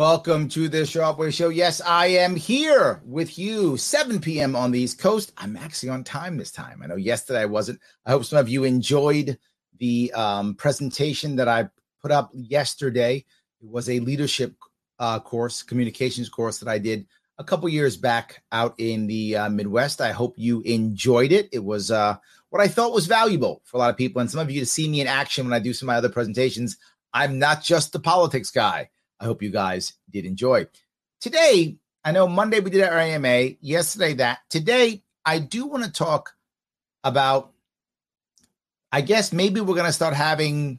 Welcome to the Sharpe Way Show. Yes, I am here with you, 7 p.m. on the East Coast. I'm actually on time this time. I know yesterday I wasn't. I hope some of you enjoyed the um, presentation that I put up yesterday. It was a leadership uh, course, communications course that I did a couple years back out in the uh, Midwest. I hope you enjoyed it. It was uh, what I thought was valuable for a lot of people. And some of you to see me in action when I do some of my other presentations. I'm not just the politics guy. I hope you guys did enjoy. Today, I know Monday we did our AMA, yesterday that. Today, I do want to talk about, I guess maybe we're going to start having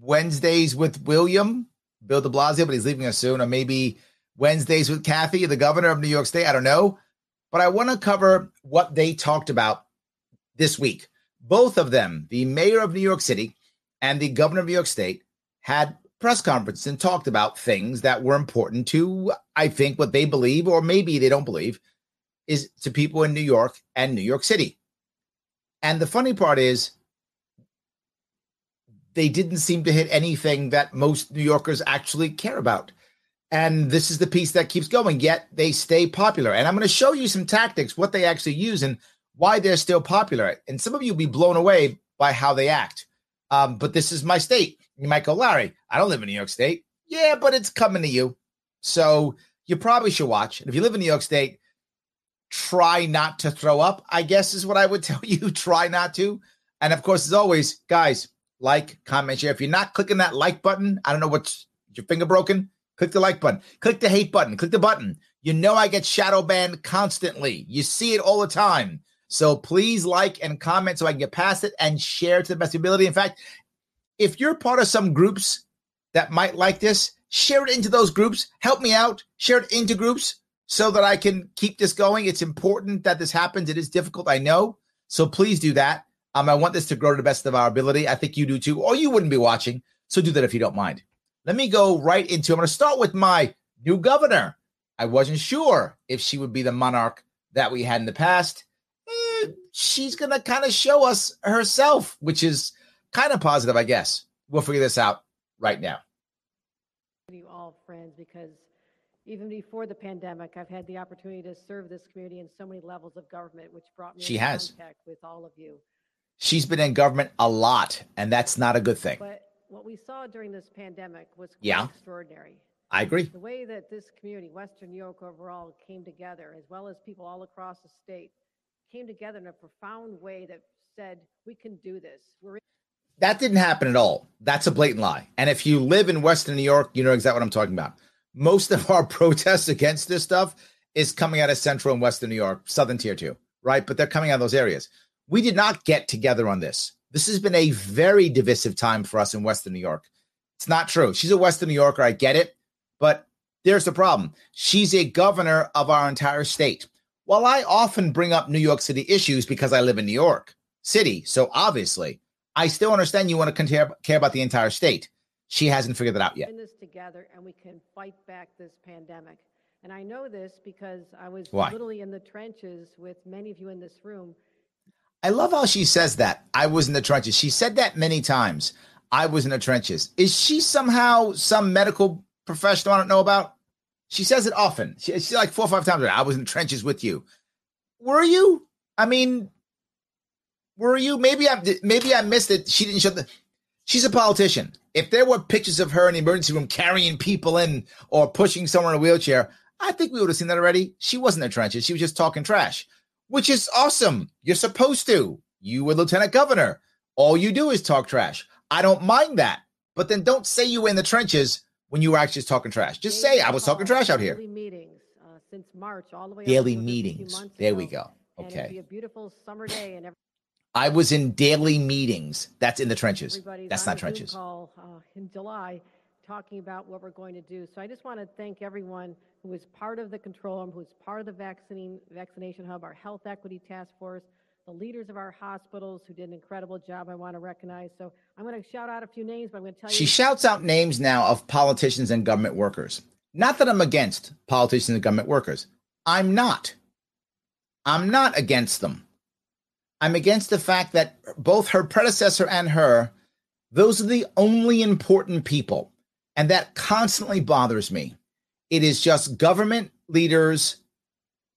Wednesdays with William, Bill de Blasio, but he's leaving us soon, or maybe Wednesdays with Kathy, the governor of New York State. I don't know. But I want to cover what they talked about this week. Both of them, the mayor of New York City and the governor of New York State, had press conference and talked about things that were important to, I think, what they believe, or maybe they don't believe, is to people in New York and New York City. And the funny part is, they didn't seem to hit anything that most New Yorkers actually care about. And this is the piece that keeps going, yet they stay popular. And I'm going to show you some tactics, what they actually use, and why they're still popular. And some of you will be blown away by how they act. Um, but this is my state. You might go, Larry, I don't live in New York State. Yeah, but it's coming to you. So you probably should watch. And if you live in New York State, try not to throw up, I guess is what I would tell you. try not to. And of course, as always, guys, like, comment, share. If you're not clicking that like button, I don't know what's your finger broken. Click the like button. Click the hate button. Click the button. You know I get shadow banned constantly. You see it all the time. So please like and comment so I can get past it and share to the best ability. In fact, if you're part of some groups that might like this, share it into those groups. Help me out. Share it into groups so that I can keep this going. It's important that this happens. It is difficult, I know. So please do that. Um, I want this to grow to the best of our ability. I think you do too, or you wouldn't be watching. So do that if you don't mind. Let me go right into. I'm going to start with my new governor. I wasn't sure if she would be the monarch that we had in the past. Eh, she's going to kind of show us herself, which is kind of positive, I guess. We'll figure this out right now. Because even before the pandemic, I've had the opportunity to serve this community in so many levels of government, which brought me she has. contact with all of you. She's been in government a lot, and that's not a good thing. But what we saw during this pandemic was Yeah. extraordinary. I agree. The way that this community, Western New York overall, came together, as well as people all across the state, came together in a profound way that said, we can do this. We're That didn't happen at all. That's a blatant lie. And if you live in Western New York, you know exactly what I'm talking about. Most of our protests against this stuff is coming out of Central and Western New York, Southern Tier 2, right? But they're coming out of those areas. We did not get together on this. This has been a very divisive time for us in Western New York. It's not true. She's a Western New Yorker. I get it. But there's the problem. She's a governor of our entire state. While I often bring up New York City issues because I live in New York City, so obviously, I still understand you want to care, care about the entire state. She hasn't figured that out yet. this together and we can fight back this pandemic. And I know this because I was Why? literally in the trenches with many of you in this room. I love how she says that. I was in the trenches. She said that many times. I was in the trenches. Is she somehow some medical professional I don't know about? She says it often. She, she's like four or five times. I was in the trenches with you. Were you? I mean, were you? Maybe I maybe I missed it. She didn't show the. She's a politician. If there were pictures of her in the emergency room carrying people in or pushing someone in a wheelchair, I think we would have seen that already. She wasn't in the trenches. She was just talking trash, which is awesome. You're supposed to. You were lieutenant governor. All you do is talk trash. I don't mind that. But then don't say you were in the trenches when you were actually just talking trash. Just say I was talking trash out here. Daily meetings uh, since March, all the way Daily until just a few meetings. There we ago. go. And it'd be Okay. a beautiful summer day, and I was in daily meetings. That's in the trenches. everybody's That's not trenches. call uh, in July talking about what we're going to do. So I just want to thank everyone who was part of the control room, who was part of the vaccine vaccination hub, our health equity task force, the leaders of our hospitals who did an incredible job. I want to recognize. So I'm going to shout out a few names, but I'm going to tell you. She shouts out names now of politicians and government workers. Not that I'm against politicians and government workers. I'm not. I'm not against them. I'm against the fact that both her predecessor and her, those are the only important people. And that constantly bothers me. It is just government leaders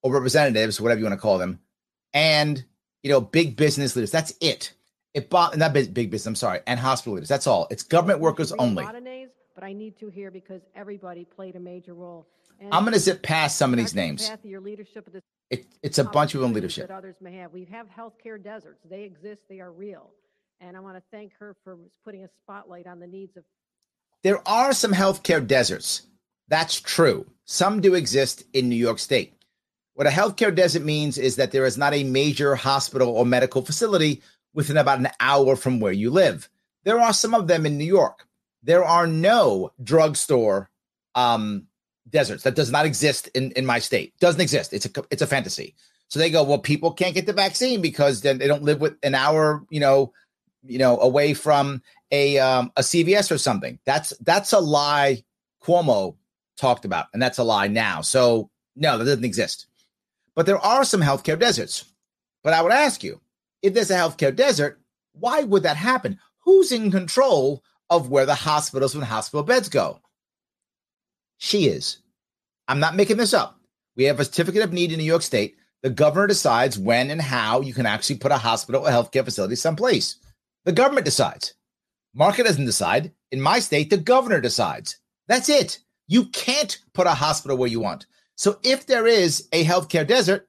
or representatives, whatever you want to call them, and you know, big business leaders. That's it. It bought not big, big business. I'm sorry, and hospital leaders. That's all. It's government workers only. A lot of names, but I need to hear because everybody played a major role. And I'm going to zip past some of these names. Your leadership of this it, it's a bunch of them leadership that others may have. We have healthcare deserts. They exist. They are real. And I want to thank her for putting a spotlight on the needs of. There are some healthcare deserts. That's true. Some do exist in New York State. What a healthcare desert means is that there is not a major hospital or medical facility within about an hour from where you live. There are some of them in New York. There are no drugstore um, deserts. That does not exist in, in my state. Doesn't exist. It's a it's a fantasy. So they go, well, people can't get the vaccine because then they don't live with an hour, you know, you know, away from a um, a CVS or something. That's that's a lie. Cuomo talked about, and that's a lie now. So no, that doesn't exist. But there are some healthcare deserts. But I would ask you, if there's a healthcare desert, why would that happen? Who's in control of where the hospitals and hospital beds go? She is. I'm not making this up. We have a certificate of need in New York State. The governor decides when and how you can actually put a hospital or healthcare facility someplace. The government decides. Market doesn't decide. In my state, the governor decides. That's it. You can't put a hospital where you want. So if there is a healthcare desert,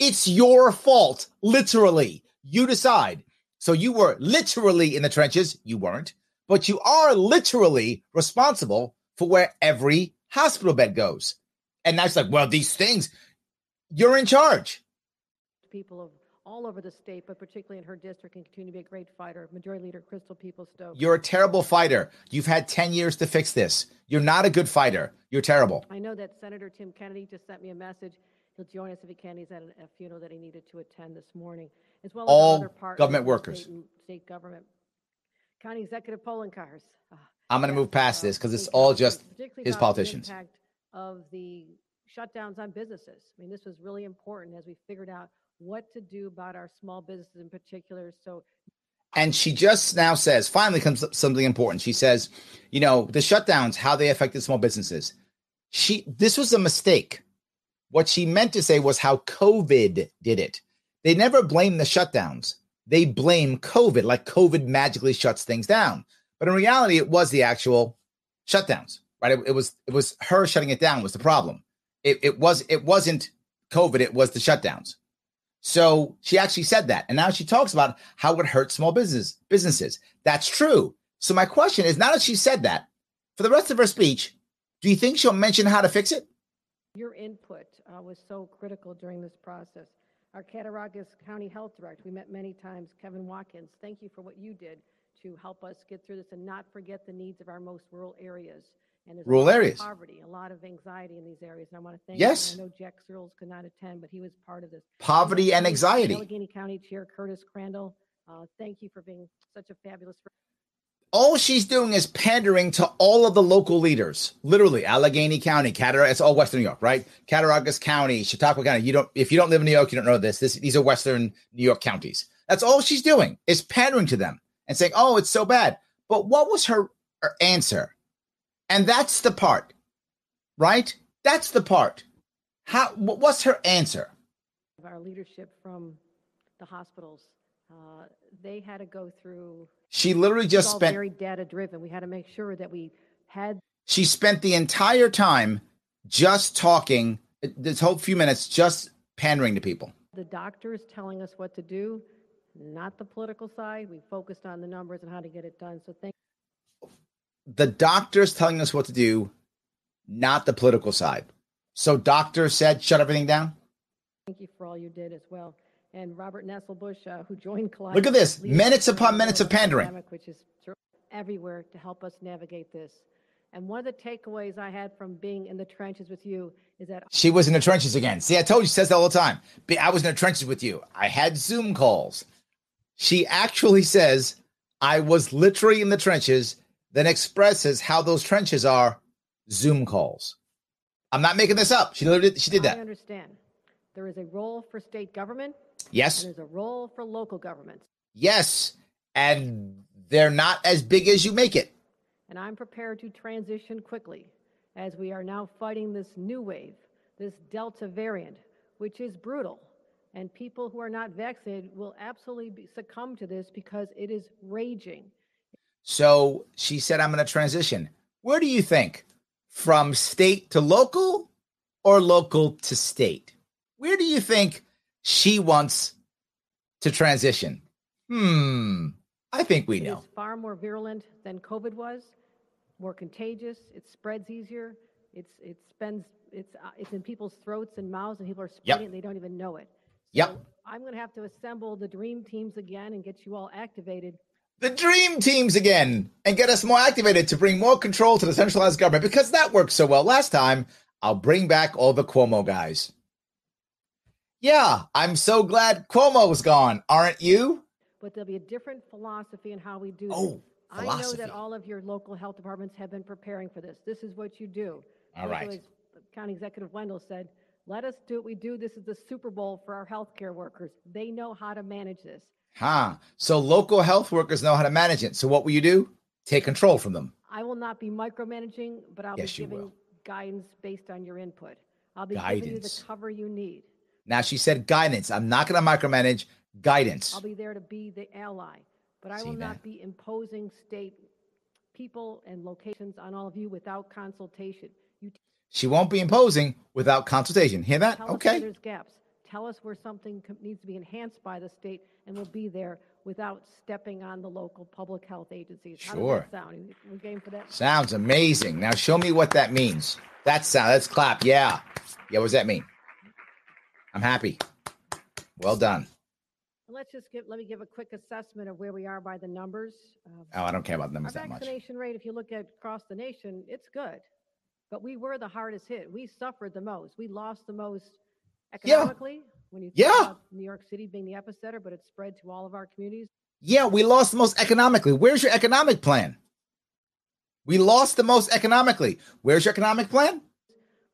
it's your fault, literally. You decide. So you were literally in the trenches. You weren't, but you are literally responsible for where every hospital bed goes. And that's like, well, these things, you're in charge. People of all over the state, but particularly in her district, and continue to be a great fighter. Majority Leader Crystal Peoples-Stokes. You're a terrible fighter. You've had 10 years to fix this. You're not a good fighter. You're terrible. I know that Senator Tim Kennedy just sent me a message. He'll join us if he can. He's at a funeral that he needed to attend this morning, as well as all other partners, government workers, state, state, government, county executive Poloncarz. Uh, I'm going to move past this because it's all just his politicians. Of the shutdowns on businesses. I mean, this was really important as we figured out what to do about our small businesses in particular. So and she just now says, finally comes up something important. She says, you know, the shutdowns, how they affected small businesses. She this was a mistake. What she meant to say was how COVID did it. They never blame the shutdowns. They blame COVID, like COVID magically shuts things down. But in reality, it was the actual shutdowns, right? It, it was it was her shutting it down was the problem. It, it was it wasn't COVID, it was the shutdowns. So she actually said that. And now she talks about how it hurt small business businesses. That's true. So my question is now that she said that, for the rest of her speech, do you think she'll mention how to fix it? Your input uh, was so critical during this process. Our Cattaraugus County Health Director, we met many times, Kevin Watkins. Thank you for what you did to help us get through this and not forget the needs of our most rural areas. And there's rural areas. poverty, a lot of anxiety in these areas. And I want to thank yes. You. I know Jack Searles could not attend, but he was part of this. Poverty and anxiety. Allegany County Chair Curtis Crandall, uh, thank you for being such a fabulous friend. All she's doing is pandering to all of the local leaders. Literally, Allegany County, Cattaraugus, it's all Western New York, right? Cattaraugus County, Chautauqua County. You don't, if you don't live in New York, you don't know this. This, these are Western New York counties. That's all she's doing is pandering to them and saying, "Oh, it's so bad." But what was her, her answer? And that's the part, right? That's the part. How? What's her answer? Our leadership from the hospitals, uh, they had to go through. She literally just spent very data driven. We had to make sure that we had. She spent the entire time just talking. This whole few minutes just pandering to people. The doctors telling us what to do, not the political side. We focused on the numbers and how to get it done. So thank the doctors telling us what to do, not the political side. So doctors said, shut everything down. Thank you for all you did as well. And Robert Nesselbush, uh, who joined Kaleida. Look at this minutes upon minutes of pandering. Which is everywhere to help us navigate this. And one of the takeaways I had from being in the trenches with you is that she was in the trenches again. See, I told you, she says that all the time. I was in the trenches with you. I had Zoom calls. She actually says, I was literally in the trenches then expresses how those trenches are Zoom calls. I'm not making this up. She did, she did that. I understand. There is a role for state government. Yes. there's a role for local governments. Yes. And they're not as big as you make it. And I'm prepared to transition quickly as we are now fighting this new wave, this Delta variant, which is brutal. And people who are not vaccinated will absolutely be, succumb to this because it is raging. So she said, I'm going to transition. Where do you think? From state to local or local to state? Where do you think she wants to transition? Hmm. I think we know. is far more virulent than COVID was, more contagious. It spreads easier. It's it spends it's uh, it's in people's throats and mouths, and people are spreading it. And they don't even know it. Yep. So I'm going to have to assemble the dream teams again and get you all activated. The dream teams again and get us more activated to bring more control to the centralized government because that worked so well last time. I'll bring back all the Cuomo guys. Yeah, I'm so glad Cuomo's gone, aren't you? But there'll be a different philosophy in how we do this. Oh, I know that all of your local health departments have been preparing for this. This is what you do. All right. County Executive Wendell said, let us do what we do. This is the Super Bowl for our healthcare workers. They know how to manage this. Huh. So local health workers know how to manage it. So what will you do? Take control from them. I will not be micromanaging, but I'll Yes, be giving guidance based on your input. I'll be giving you the cover you need. Now she said guidance. I'm not going to micromanage guidance. I'll be there to be the ally, but I See will that? not be imposing state people and locations on all of you without consultation. You t- She won't be imposing without consultation. Hear that? tell us where Okay. there's gaps. Tell us where something needs to be enhanced by the state, and we'll be there without stepping on the local public health agencies. How Sure. does that sound? We game for that? Sounds amazing. Now show me what that means. That sound. Let's clap. Yeah. Yeah. What does that mean? I'm happy. Well done. Let's just give, let me give a quick assessment of where we are by the numbers. Uh, Oh, I don't care about Our numbers that much. vaccination rate, if you look at across the nation, it's good. But we were the hardest hit. We suffered the most. We lost the most Yeah. economically when you think Yeah. about New York City being the epicenter, but it spread to all of our communities. Yeah, we lost the most economically. Where's your economic plan? We lost the most economically. Where's your economic plan?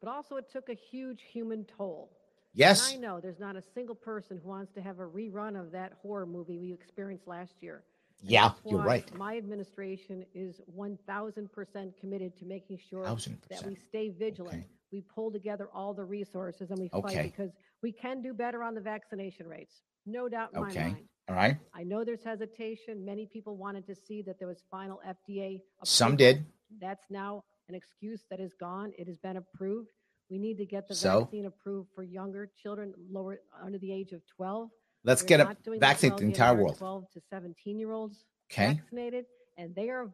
But also, it took a huge human toll. Yes. And I know there's not a single person who wants to have a rerun of that horror movie we experienced last year. Yeah, you're right. My administration is 1,000% committed to making sure that 1000%. we stay vigilant. Okay. We pull together all the resources and we fight because we can do better on the vaccination rates. No doubt in Okay. my mind. All right. I know there's hesitation. Many people wanted to see that there was final FDA. Some approval. did. That's now an excuse that is gone. It has been approved. We need to get the So? vaccine approved for younger children, lower under the age of 12. Let's We're get it vaccinate well the entire world. 12 to 17 year olds Okay. vaccinated, and they are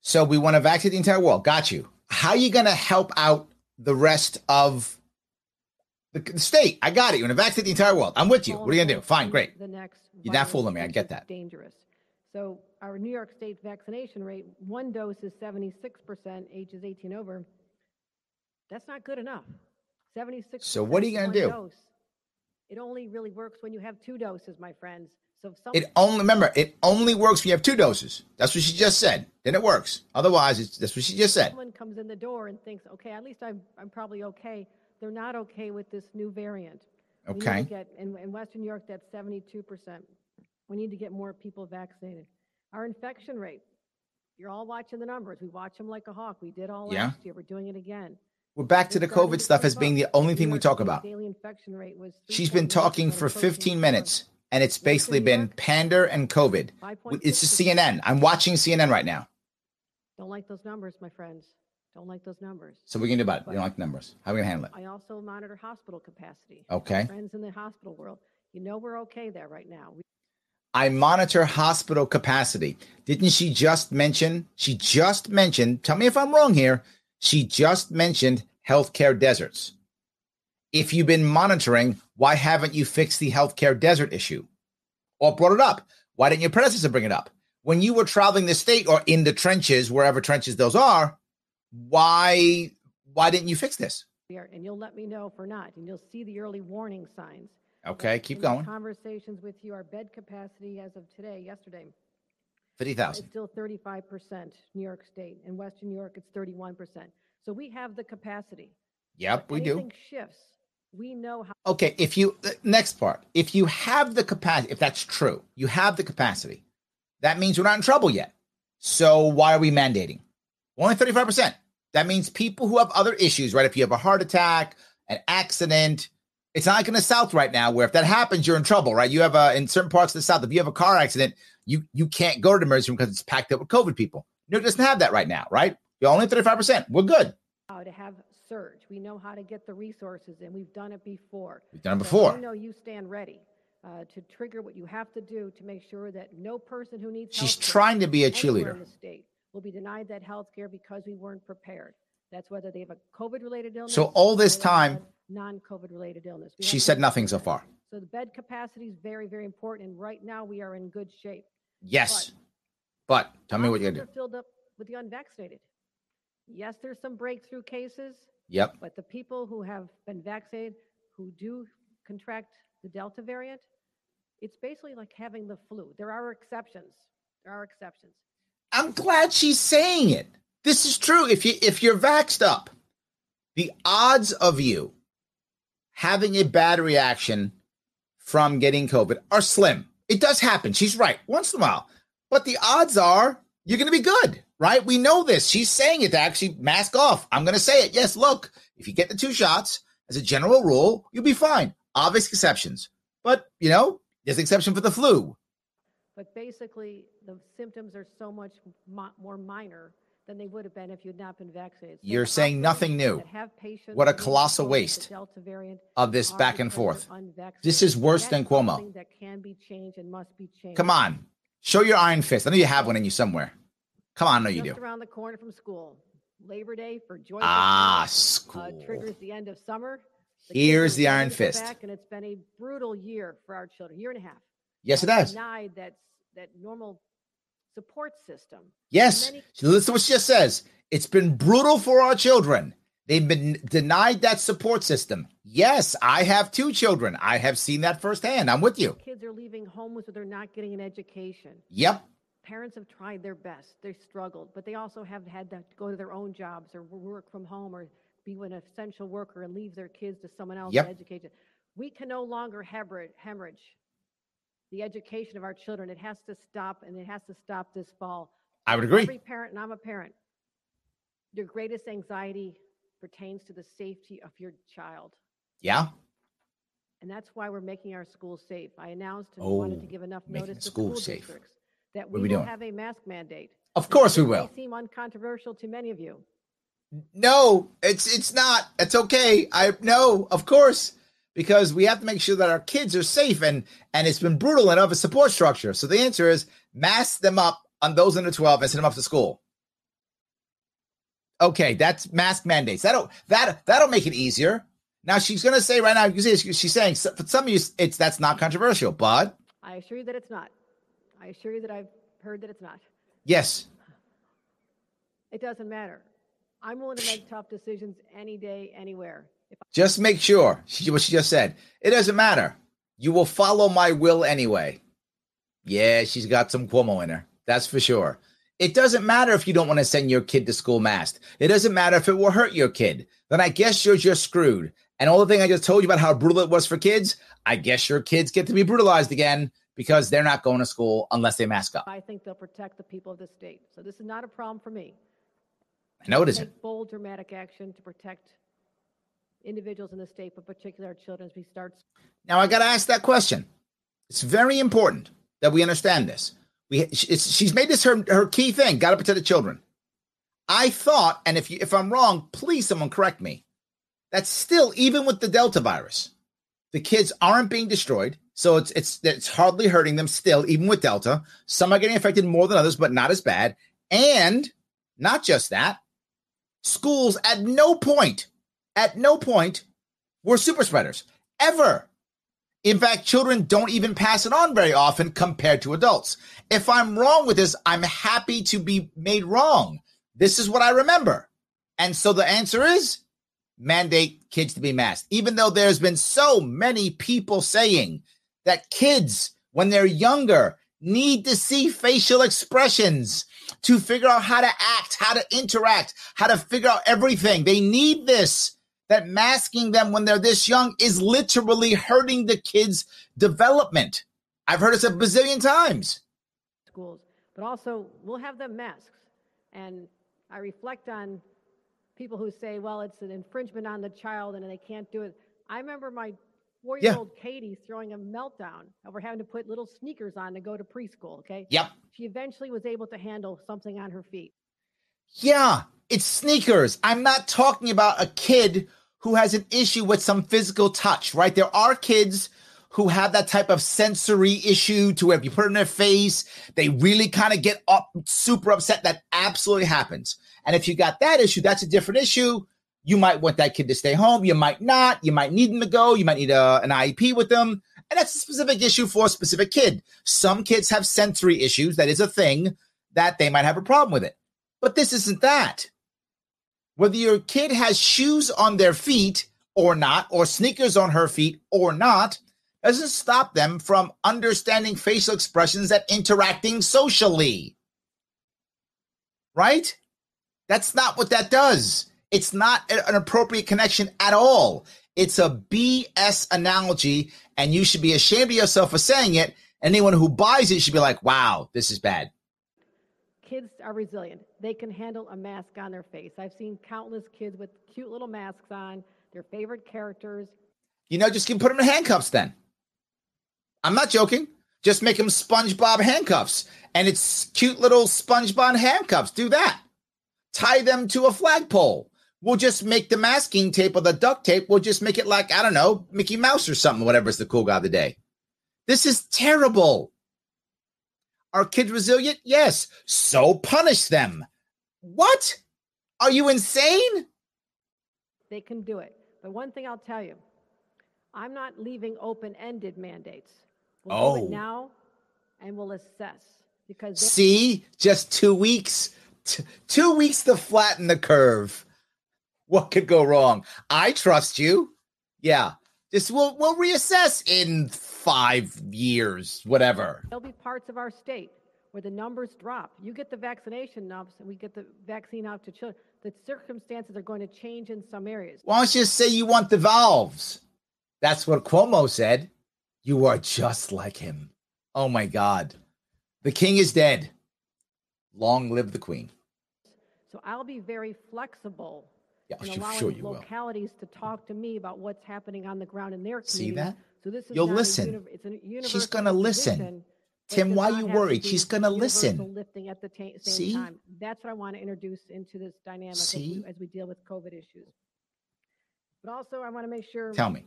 So we want to vaccinate the entire world. Got you. How are you going to help out the rest of the, state? I got it. You want to vaccinate the entire world. I'm with you. What are you going to do? Fine. Great. The next You're not fooling me. I get that. Dangerous. So our New York State vaccination rate, one dose is 76%, ages 18 over. That's not good enough. 76. So what are you gonna do? Dose. It only really works when you have two doses, my friends. So if some, It only remember it only works when you have two doses. That's what she just said. Then it works. Otherwise, it's that's what she just said. someone comes in the door and thinks, okay, at least I'm, I'm probably okay, they're not okay with this new variant. Okay. get, in, in Western New York, that's 72%. We need to get more people vaccinated. Our infection rate, you're all watching the numbers. We watch them like a hawk. We did all Yeah. last year. We're doing it again. We're back to the COVID stuff as being the only thing we talk about. Daily infection rate was She's been talking for 15 minutes, and it's basically been pander and COVID. It's just CNN. I'm watching CNN right now. Don't like those numbers, my friends. Don't like those numbers. So we're gonna do about it. We don't like numbers. How are we gonna handle it? I also monitor hospital capacity. Okay. Friends in the hospital world, you know we're okay there right now. We I monitor hospital capacity. Didn't she just mention? She just mentioned, tell me if I'm wrong here. She just mentioned healthcare deserts. If you've been monitoring, why haven't you fixed the healthcare desert issue or brought it up? Why didn't your predecessor bring it up? When you were traveling the state or in the trenches, wherever trenches those are, why why didn't you fix this? and you'll let me know if we're not, and you'll see the early warning signs. Okay, keep in going. Conversations with you, our bed capacity as of today, yesterday, Fifty is still 35% New York State. In Western New York, it's 31%. So we have the capacity. Yep, we do. anything shifts. We know how. Okay, if you the next part, if you have the capacity, if that's true, you have the capacity. That means we're not in trouble yet. So why are we mandating? Only 35%. That means people who have other issues, right? If you have a heart attack, an accident, it's not like in the South right now where if that happens, you're in trouble, right? You have a, in certain parts of the South, if you have a car accident, you, you can't go to the emergency room because it's packed up with COVID people. New York doesn't have that right now, right? You're only 35%. We're good. How to have surge. We know how to get the resources and we've done it before. We've done it before. So you know you stand ready. Uh, to trigger what you have to do to make sure that no person who needs she's trying to be a cheerleader in the state will be denied that health care because we weren't prepared that's whether they have a covid related illness so all this time non-covid related illness we she said nothing so far so the bed capacity is very very important and right now we are in good shape yes but, but tell me what you're doing filled up with the unvaccinated yes there's some breakthrough cases yep but the people who have been vaccinated who do contract the delta variant it's basically like having the flu. There are exceptions. There are exceptions. I'm glad she's saying it. This is true. If you if you're vaxxed up, the odds of you having a bad reaction from getting COVID are slim. It does happen. She's right once in a while. But the odds are you're going to be good, right? We know this. She's saying it to actually mask off. I'm going to say it. Yes, look, if you get the two shots, as a general rule, you'll be fine. Obvious exceptions. But, you know, there's an exception for the flu. But basically, the symptoms are so much mo- more minor than they would have been if you had not been vaccinated. So You're saying nothing new. What a colossal waste of this back and forth. This is worse than Cuomo. That can be changed and must be changed. Come on, show your iron fist. I know you have one in you somewhere. Come on, I know you Just do. around the corner from school, Labor Day for joy. Ah, school uh, triggers the end of summer. Here's the iron fist. Back, and it's been a brutal year for our children, year and a half. Yes, it has. Denied that that normal support system. Yes, many- listen to what she just says. It's been brutal for our children. They've been denied that support system. Yes, I have two children. I have seen that firsthand. I'm with you. Kids are leaving homes where they're not getting an education. Yep. Parents have tried their best. They've struggled, but they also have had to go to their own jobs or work from home or be an essential worker and leave their kids to someone else yep. to educate. We can no longer hemorrhage the education of our children. It has to stop, and it has to stop this fall. I would agree. Every parent, and I'm a parent, your greatest anxiety pertains to the safety of your child. Yeah. And that's why we're making our schools safe. I announced and oh, wanted to give enough notice to school safe. districts that we, we will doing? have a mask mandate. Of course we will. It may seem uncontroversial to many of you. No, it's it's not. It's okay. I no, of course, because we have to make sure that our kids are safe and and it's been brutal enough a support structure. So the answer is mask them up on those under 12 and send them off to school. Okay, that's mask mandates. That'll that that'll make it easier. Now she's going to say right now, you see, she's saying for some of you, it's that's not controversial, but I assure you that it's not. I assure you that I've heard that it's not. Yes. It doesn't matter. I'm willing to make tough decisions any day, anywhere. Just make sure, she, what she just said, it doesn't matter. You will follow my will anyway. Yeah, she's got some Cuomo in her. That's for sure. It doesn't matter if you don't want to send your kid to school masked. It doesn't matter if it will hurt your kid. Then I guess you're just screwed. And all the thing I just told you about how brutal it was for kids, I guess your kids get to be brutalized again because they're not going to school unless they mask up. I think they'll protect the people of the state. So this is not a problem for me. No, it isn't. bold, dramatic action to protect individuals in the state, but particularly our children as we start. Now, I got to ask that question. It's very important that we understand this. We, she's made this her, her key thing. Got to protect the children. I thought, and if you, if I'm wrong, please someone correct me. That still, even with the Delta virus, the kids aren't being destroyed, so it's it's it's hardly hurting them. Still, even with Delta, some are getting affected more than others, but not as bad. And not just that, schools at no point, at no point were super spreaders ever. In fact, children don't even pass it on very often compared to adults. If I'm wrong with this, I'm happy to be made wrong. This is what I remember. And so the answer is mandate kids to be masked, even though there's been so many people saying that kids, when they're younger, need to see facial expressions to figure out how to act, how to interact, how to figure out everything. They need this. That masking them when they're this young is literally hurting the kids' development. I've heard it a bazillion times. Schools, but also we'll have them masks. And I reflect on people who say, well, it's an infringement on the child and they can't do it. I remember my four year old yeah. Katie throwing a meltdown over having to put little sneakers on to go to preschool. Okay. Yep. She eventually was able to handle something on her feet. Yeah, it's sneakers. I'm not talking about a kid who has an issue with some physical touch, right? There are kids who have that type of sensory issue to where if you put it in their face, they really kind of get up super upset. That absolutely happens. And if you got that issue, that's a different issue. You might want that kid to stay home. You might not. You might need them to go. You might need a, an IEP with them. And that's a specific issue for a specific kid. Some kids have sensory issues. That is a thing that they might have a problem with it. But this isn't that. Whether your kid has shoes on their feet or not, or sneakers on her feet or not, doesn't stop them from understanding facial expressions and interacting socially. Right? That's not what that does. It's not an appropriate connection at all. It's a BS analogy, and you should be ashamed of yourself for saying it. Anyone who buys it should be like, wow, this is bad. Kids are resilient. They can handle a mask on their face. I've seen countless kids with cute little masks on, their favorite characters. You know, just can put them in handcuffs then. I'm not joking. Just make them SpongeBob handcuffs. And it's cute little SpongeBob handcuffs. Do that. Tie them to a flagpole. We'll just make the masking tape or the duct tape. We'll just make it like, I don't know, Mickey Mouse or something, whatever's the cool guy of the day. This is terrible. Are kids resilient? Yes. So punish them. What? Are you insane? They can do it. But one thing I'll tell you I'm not leaving open ended mandates. We'll oh. do it oh. now and we'll assess because see just two weeks T- two weeks to flatten the curve what could go wrong i trust you yeah This we'll we'll reassess in five years whatever there'll be parts of our state where the numbers drop you get the vaccination numbers and we get the vaccine out to children the circumstances are going to change in some areas why don't you just say you want the valves that's what cuomo said you are just like him. Oh my God. The king is dead. Long live the queen. So I'll be very flexible yeah, in allowing sure localities will. to talk to me about what's happening on the ground in their community. See that? So this is You'll listen. Uni- She's going to listen. Tim, why are you worried? She's going to listen. Lifting at the same See? time. That's what I want to introduce into this dynamic as we, as we deal with COVID issues. But also, I want to make sure. Tell me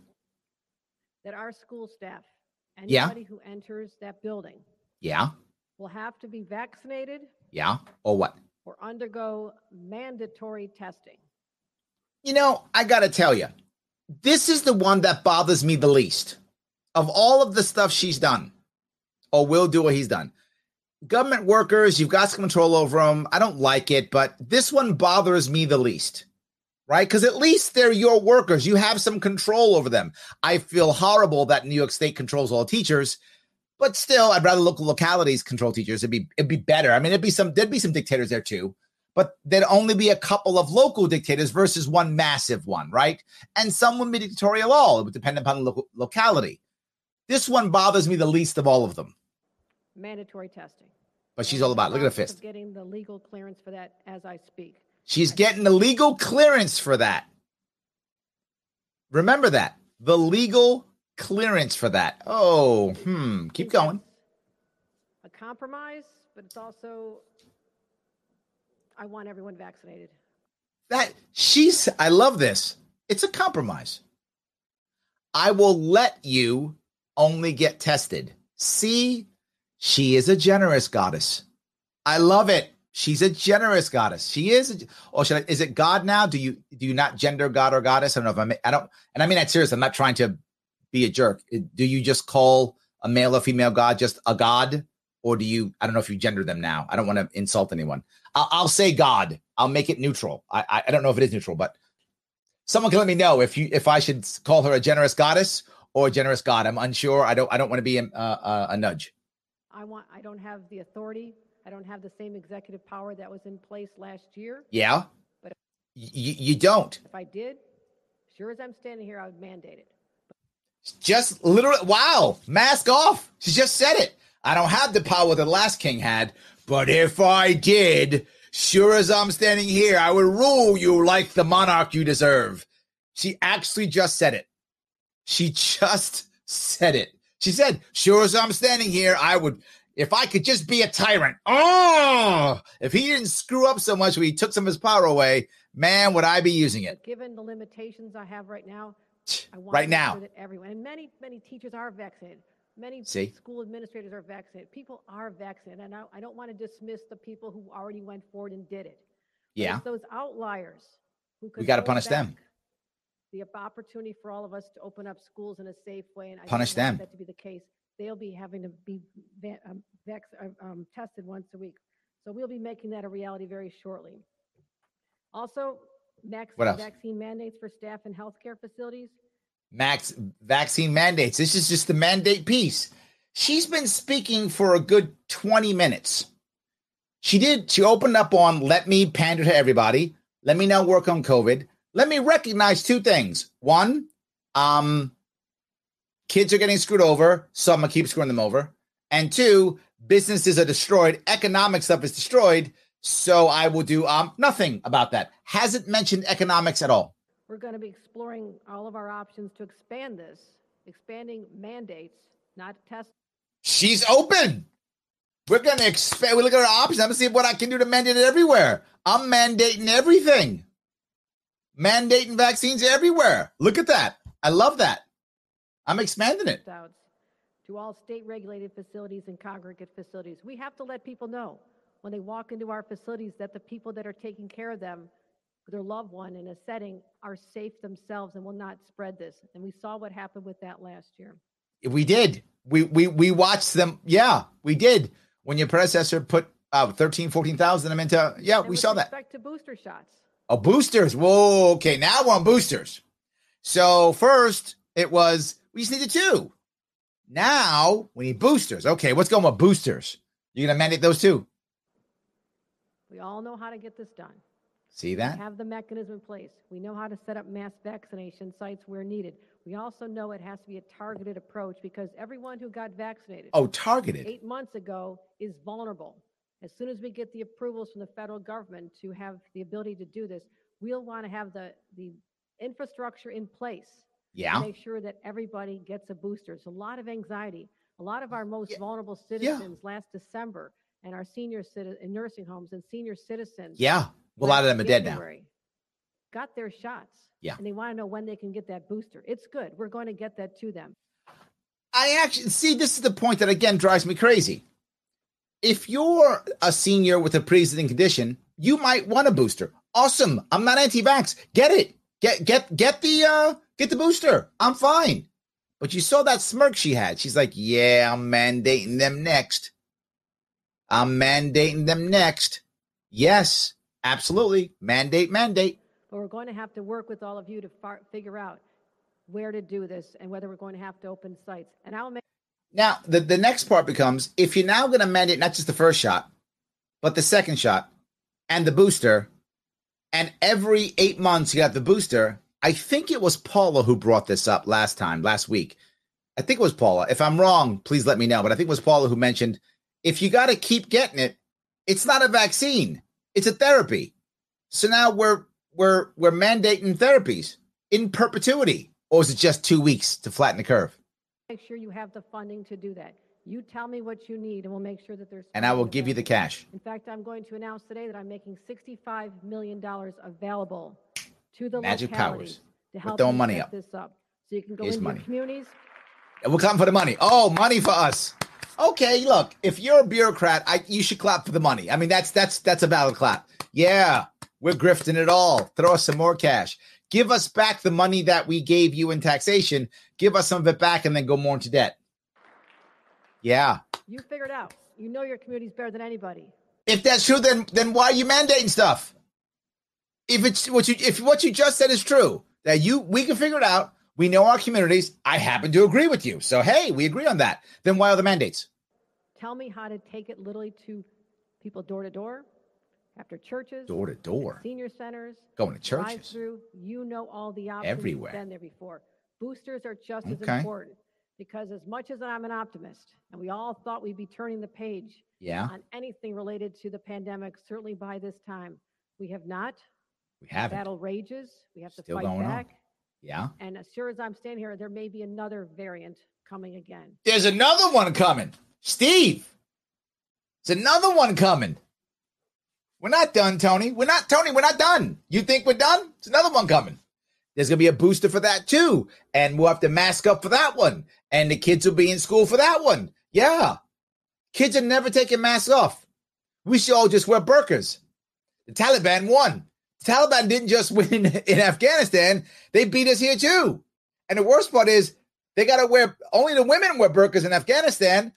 that our school staff, anybody yeah. who enters that building, yeah, will have to be vaccinated. Yeah, or what? Or undergo mandatory testing. You know, I got to tell you, this is the one that bothers me the least of all of the stuff she's done or will do what he's done. Government workers, you've got some control over them. I don't like it, but this one bothers me the least right? Because at least they're your workers. You have some control over them. I feel horrible that New York State controls all teachers, but still, I'd rather local localities control teachers. It'd be it'd be better. I mean, it'd be some there'd be some dictators there too, but there'd only be a couple of local dictators versus one massive one, right? And some would be dictatorial all. It would depend upon the local locality. This one bothers me the least of all of them. Mandatory testing. But she's all about. Look at her fist. Getting the legal clearance for that as I speak. She's getting the legal clearance for that. Remember that. The legal clearance for that. Oh, hmm. Keep going. A compromise, but it's also I want everyone vaccinated. That she's I love this. It's a compromise. I will let you only get tested. See, she is a generous goddess. I love it. She's a generous goddess. She is, or should I, is it God now? Do you do you not gender God or goddess? I don't know if I'm. I don't, and I mean that serious. I'm not trying to be a jerk. Do you just call a male or female god just a god, or do you? I don't know if you gender them now. I don't want to insult anyone. I'll, I'll say God. I'll make it neutral. I, I I don't know if it is neutral, but someone can let me know if you if I should call her a generous goddess or a generous god. I'm unsure. I don't I don't want to be a, a, a nudge. I want. I don't have the authority I don't have the same executive power that was in place last year. Yeah. But if, you, don't. If I did, sure as I'm standing here, I would mandate it. Just literally, wow, mask off. She just said it. I don't have the power the last king had, but if I did, Sure as I'm standing here, I will rule you like the monarch you deserve. She actually just said it. She just said it. She said, Sure as I'm standing here, I would, if I could just be a tyrant. Oh, if he didn't screw up so much when he took some of his power away, man, would I be using it? Given the limitations I have right now, I want right to now. that everyone, and many, many teachers are vaccinated. Many See? school administrators are vaccinated. People are vaccinated. And I, I don't want to dismiss the people who already went forward and did it. Yeah. it's those outliers who could gotta hold punish them. The opportunity for all of us to open up schools in a safe way, and I don't Punish want them. That to be the case. They'll be having to be va- um, vac- uh, um, tested once a week. So we'll be making that a reality very shortly. Also, next What else? vaccine mandates for staff in healthcare facilities. Max vaccine mandates. This is just the mandate piece. She's been speaking for a good 20 minutes. She did, she opened up on let me pander to everybody. Let me now work on COVID. Let me recognize two things. One, um, kids are getting screwed over, so I'm gonna keep screwing them over. And two, businesses are destroyed, economic stuff is destroyed, so I will do um nothing about that. Hasn't mentioned economics at all. We're going to be exploring all of our options to expand this, expanding mandates, not test. She's open. We're gonna expand. We look at our options. I'm gonna see what I can do to mandate it everywhere. I'm mandating everything. Mandating vaccines everywhere. Look at that. I love that. I'm expanding it. to all state regulated facilities and congregate facilities. We have to let people know when they walk into our facilities that the people that are taking care of them, their loved one in a setting, are safe themselves and will not spread this. And we saw what happened with that last year. We did. We we we watched them. Yeah, we did. When your predecessor put uh 13, 14,000 them into yeah, And we saw that. respect to booster shots, Oh, boosters. Whoa, okay. Now we're on boosters. So first it was we just needed two. Now we need boosters. Okay, what's going with boosters? You're gonna mandate those two. we all know how to get this done. See We that? have the mechanism in place. We know how to set up mass vaccination sites where needed. We also know it has to be a targeted approach because everyone who got vaccinated Oh, targeted. eight months ago is vulnerable. As soon as we get the approvals from the federal government to have the ability to do this, we'll want to have the, the infrastructure in place to make sure that everybody gets a booster. It's a lot of anxiety. A lot of our most Yeah. vulnerable citizens last December and our senior citizens in nursing homes and senior citizens Yeah. Well, a lot of them are dead now. January Got their shots. Yeah. And they want to know when they can get that booster. It's good. We're going to get that to them. I actually see this is the point that again drives me crazy. If you're a senior with a pre-existing condition, you might want a booster. Awesome. I'm not anti-vax. Get it. Get get get the uh get the booster. I'm fine. But you saw that smirk she had. She's like, "Yeah, I'm mandating them next. I'm mandating them next." Yes, absolutely. Mandate, mandate. But we're going to have to work with all of you to far, figure out where to do this and whether we're going to have to open sites. And I'll make Now, the, the next part becomes if you're now going to mandate not just the first shot, but the second shot and the booster, and every eight months you got the booster. I think it was Paula who brought this up last time, last week. I think it was Paula. If I'm wrong, please let me know. But I think it was Paula who mentioned if you got to keep getting it, it's not a vaccine, it's a therapy. So now we're we're we're mandating therapies in perpetuity, or is it just two weeks to flatten the curve? Make sure you have the funding to do that. You tell me what you need, and we'll make sure that there's. And I will give you the cash. In fact, I'm going to announce today that I'm making $65 million available to the Magic powers. to help throwing you money up. this up. So you can go Here's into money. communities. And we're clapping for the money. Oh, money for us. Okay, look, if you're a bureaucrat, I, you should clap for the money. I mean, that's that's that's a valid clap. Yeah, we're grifting it all. Throw us some more cash. Give us back the money that we gave you in taxation. Give us some of it back, and then go more into debt. Yeah. You figure it out. You know your community's better than anybody. If that's true, then then why are you mandating stuff? If it's what you if what you just said is true, that you we can figure it out. We know our communities. I happen to agree with you. So hey, we agree on that. Then why are the mandates? Tell me how to take it literally to people door to door, after churches, Door to door. senior centers, Going to churches. through. You know all the options. Everywhere. Been there before. Boosters are just Okay. as important. because as much as I'm an optimist, and we all thought we'd be turning the page Yeah, on anything related to the pandemic, certainly by this time, we have not. we have it. Battle rages. We have to fight going on. back. Yeah. And as sure as I'm standing here, there may be another variant coming again. There's another one coming. Steve. There's another one coming. We're not done, Tony. We're not, Tony, we're not done. You think we're done? It's another one coming. There's going to be a booster for that too. And we'll have to mask up for that one. And the kids will be in school for that one. Yeah. Kids are never taking masks off. We should all just wear burkas. The Taliban won. The Taliban didn't just win in, Afghanistan, they beat us here too. And the worst part is they got to wear, only the women wear burkas in Afghanistan.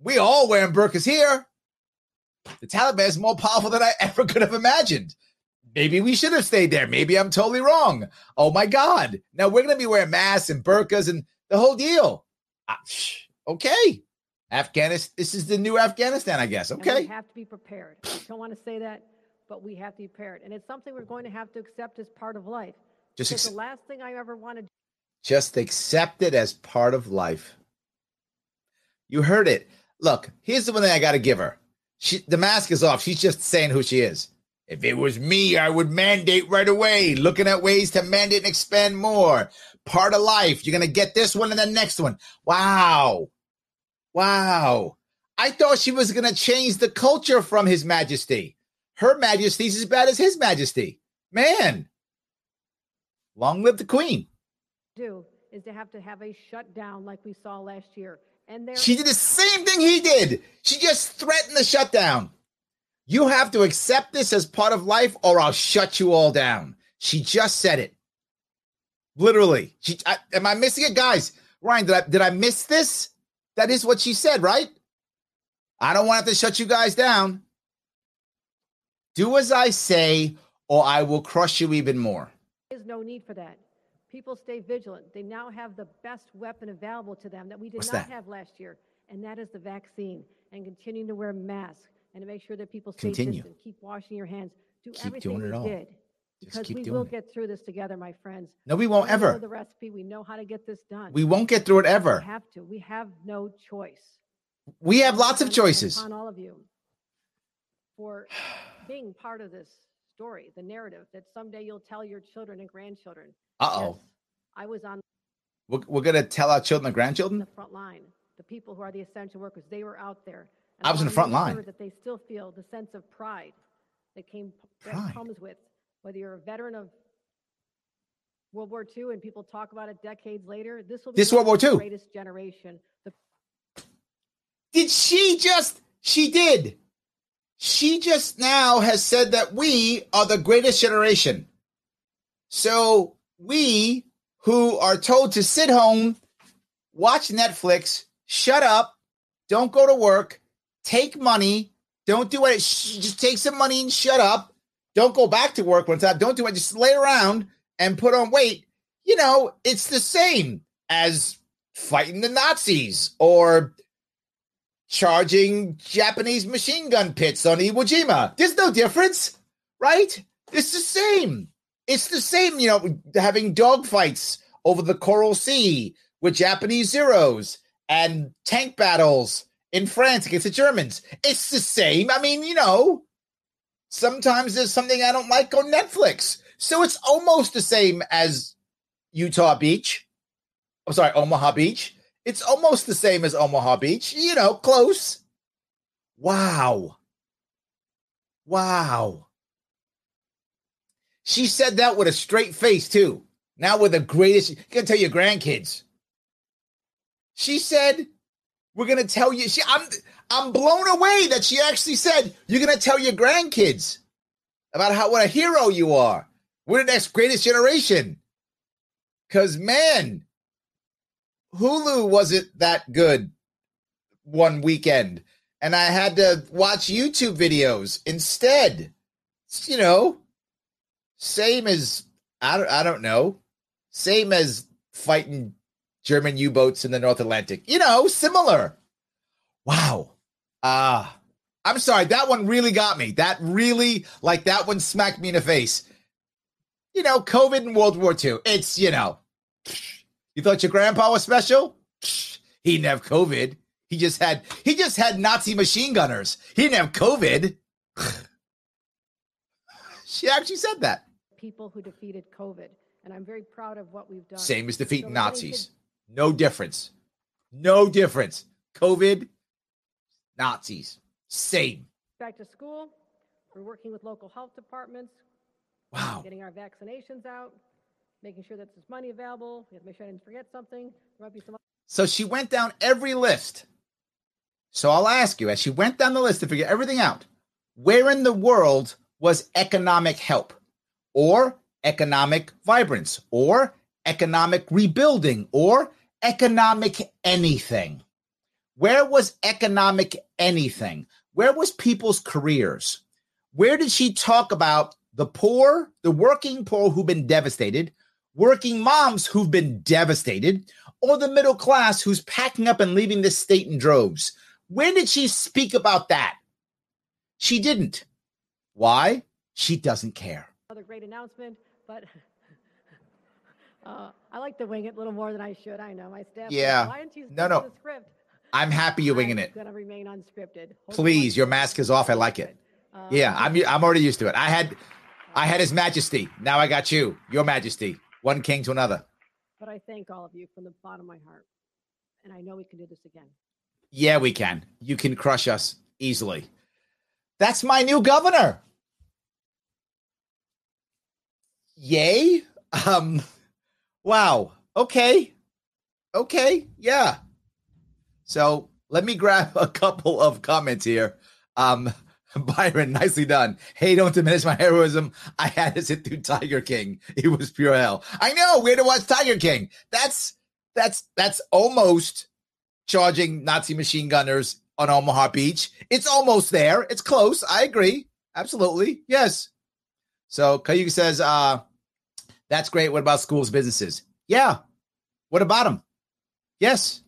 We all wearing burkas here. The Taliban is more powerful than I ever could have imagined. Maybe we should have stayed there. Maybe I'm totally wrong. Oh my God. Now we're going to be wearing masks and burqas and the whole deal. Ah, okay. Afghanistan. This is the new Afghanistan, I guess. And we Okay. have to be prepared. I don't want to say that, but we have to be prepared. And it's something we're going to have to accept as part of life. Just, ex- the last thing I ever wanted just accept it as part of life. You heard it. Look, here's the one thing I got to give her. She, the mask is off. She's just saying who she is. If it was me, I would mandate right away, looking at ways to mandate and expand more. Part of life. You're going to get this one and the next one. Wow. Wow. I thought she was going to change the culture from His Majesty. Her Majesty's as bad as His Majesty. Man. Long live the Queen. do is to have to have a shutdown like we saw last year. And there She did the same thing he did. She just threatened the shutdown. You have to accept this as part of life, or I'll shut you all down. She just said it. Literally. She, I, am I missing it, guys? Ryan, did I did I miss this? That is what she said, right? I don't want to shut you guys down. Do as I say, or I will crush you even more. There's no need for that. People stay vigilant. They now have the best weapon available to them that we did What's not that? have last year, and that is the vaccine. And continuing to wear masks and to make sure that people stay Continue. distant, keep washing your hands, do Keep everything doing it we all. did. Just Because keep we doing will it. get through this together, my friends. No, we won't We know ever. the recipe. We know how to get this done. We won't get through it We ever. have to. We have no choice. We have lots of choices. On all of you for being part of this story, the narrative that someday you'll tell your children and grandchildren. Uh oh. Yes, I was on We're, we're going to tell our children and grandchildren? the front line. The people who are the essential workers, they were out there. I was in the front line. That they still feel the sense of pride that came Pride. that comes with whether you're a veteran of World War II and people talk about it decades later. This will be This World War II. greatest generation. The Did she just? She did. She just now has said that we are the greatest generation. So we who are told to sit home, watch Netflix, shut up, don't go to work, take money, don't do it. Just take some money and shut up. Don't go back to work it's out. Don't do it. Just lay around and put on weight. You know, it's the same as fighting the Nazis or charging Japanese machine gun pits on Iwo Jima. There's no difference, right? It's the same. It's the same, you know, having dogfights over the Coral Sea with Japanese Zeros and tank battles in France against the Germans. It's the same. I mean, you know, sometimes there's something I don't like on Netflix. So it's almost the same as Utah Beach. I'm sorry, Omaha Beach. It's almost the same as Omaha Beach, you know, close. Wow. Wow. She said that with a straight face, too. Now with the greatest, you can tell your grandkids. She said, We're gonna tell you. She I'm I'm blown away that she actually said, You're gonna tell your grandkids about how what a hero you are. We're the next greatest generation. Cause man, Hulu wasn't that good one weekend, and I had to watch YouTube videos instead. It's, you know, same as I don't, I don't know, same as fighting German U-boats in the North Atlantic. You know, similar. Wow. Ah, I'm sorry. That one really got me. That really, like, that one smacked me in the face. You know, COVID and World War II. It's, you know, you thought your grandpa was special? He didn't have COVID. He just had he just had Nazi machine gunners. He didn't have COVID. she actually said that. People who defeated COVID, and I'm very proud of what we've done. Same as defeating so Nazis. No difference. No difference. COVID, Nazis, same. Back to school. We're working with local health departments. Wow. Getting our vaccinations out, making sure that there's money available. We have to make sure I didn't forget something. There might be some. So she went down every list. So I'll ask you, as she went down the list to figure everything out, where in the world was economic help or economic vibrance or economic rebuilding or economic anything? Where was economic anything? Where was people's careers? Where did she talk about the poor, the working poor who've been devastated, working moms who've been devastated, or the middle class who's packing up and leaving this state in droves? When did she speak about that? She didn't. Why? She doesn't care. Another great announcement, but uh, I like to wing it a little more than I should. I know my staff. Yeah. Why didn't you no, no. The script? I'm happy you're winging it. Going to remain unscripted. Please, your mask is off. I like it. Uh, yeah, I'm. I'm already used to it. I had, I had His Majesty. Now I got you, Your Majesty. One king to another. But I thank all of you from the bottom of my heart, and I know we can do this again. Yeah, we can. You can crush us easily. That's my new governor. Yay. Um wow. Okay. Okay. Yeah. So let me grab a couple of comments here. Um Byron, nicely done. Hey, don't diminish my heroism. I had to sit through Tiger King. It was pure hell. I know. We had to watch Tiger King. That's that's that's almost charging Nazi machine gunners on Omaha Beach. It's almost there. It's close. I agree. Absolutely. Yes. So Cayuga says, uh, that's great. What about schools, businesses? Yeah. What about them? Yes.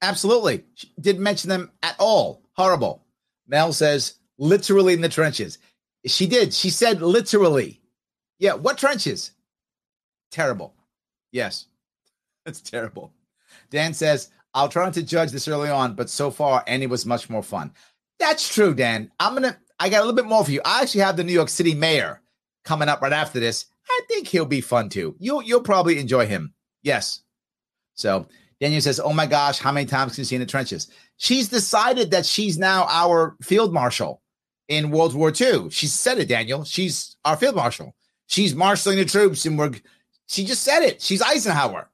Absolutely. She didn't mention them at all. Horrible. Mel says, literally in the trenches. She did. She said literally. Yeah. What trenches? Terrible. Yes. That's terrible. Dan says, I'll try not to judge this early on, but so far, Annie was much more fun. That's true, Dan. I'm gonna. I got a little bit more for you. I actually have the New York City mayor coming up right after this. I think he'll be fun too. You'll you'll probably enjoy him. Yes. So Daniel says, "Oh my gosh, how many times can you see in the trenches?" She's decided that she's now our field marshal in World War II. She said it, Daniel. She's our field marshal. She's marshaling the troops, and we're. She just said it. She's Eisenhower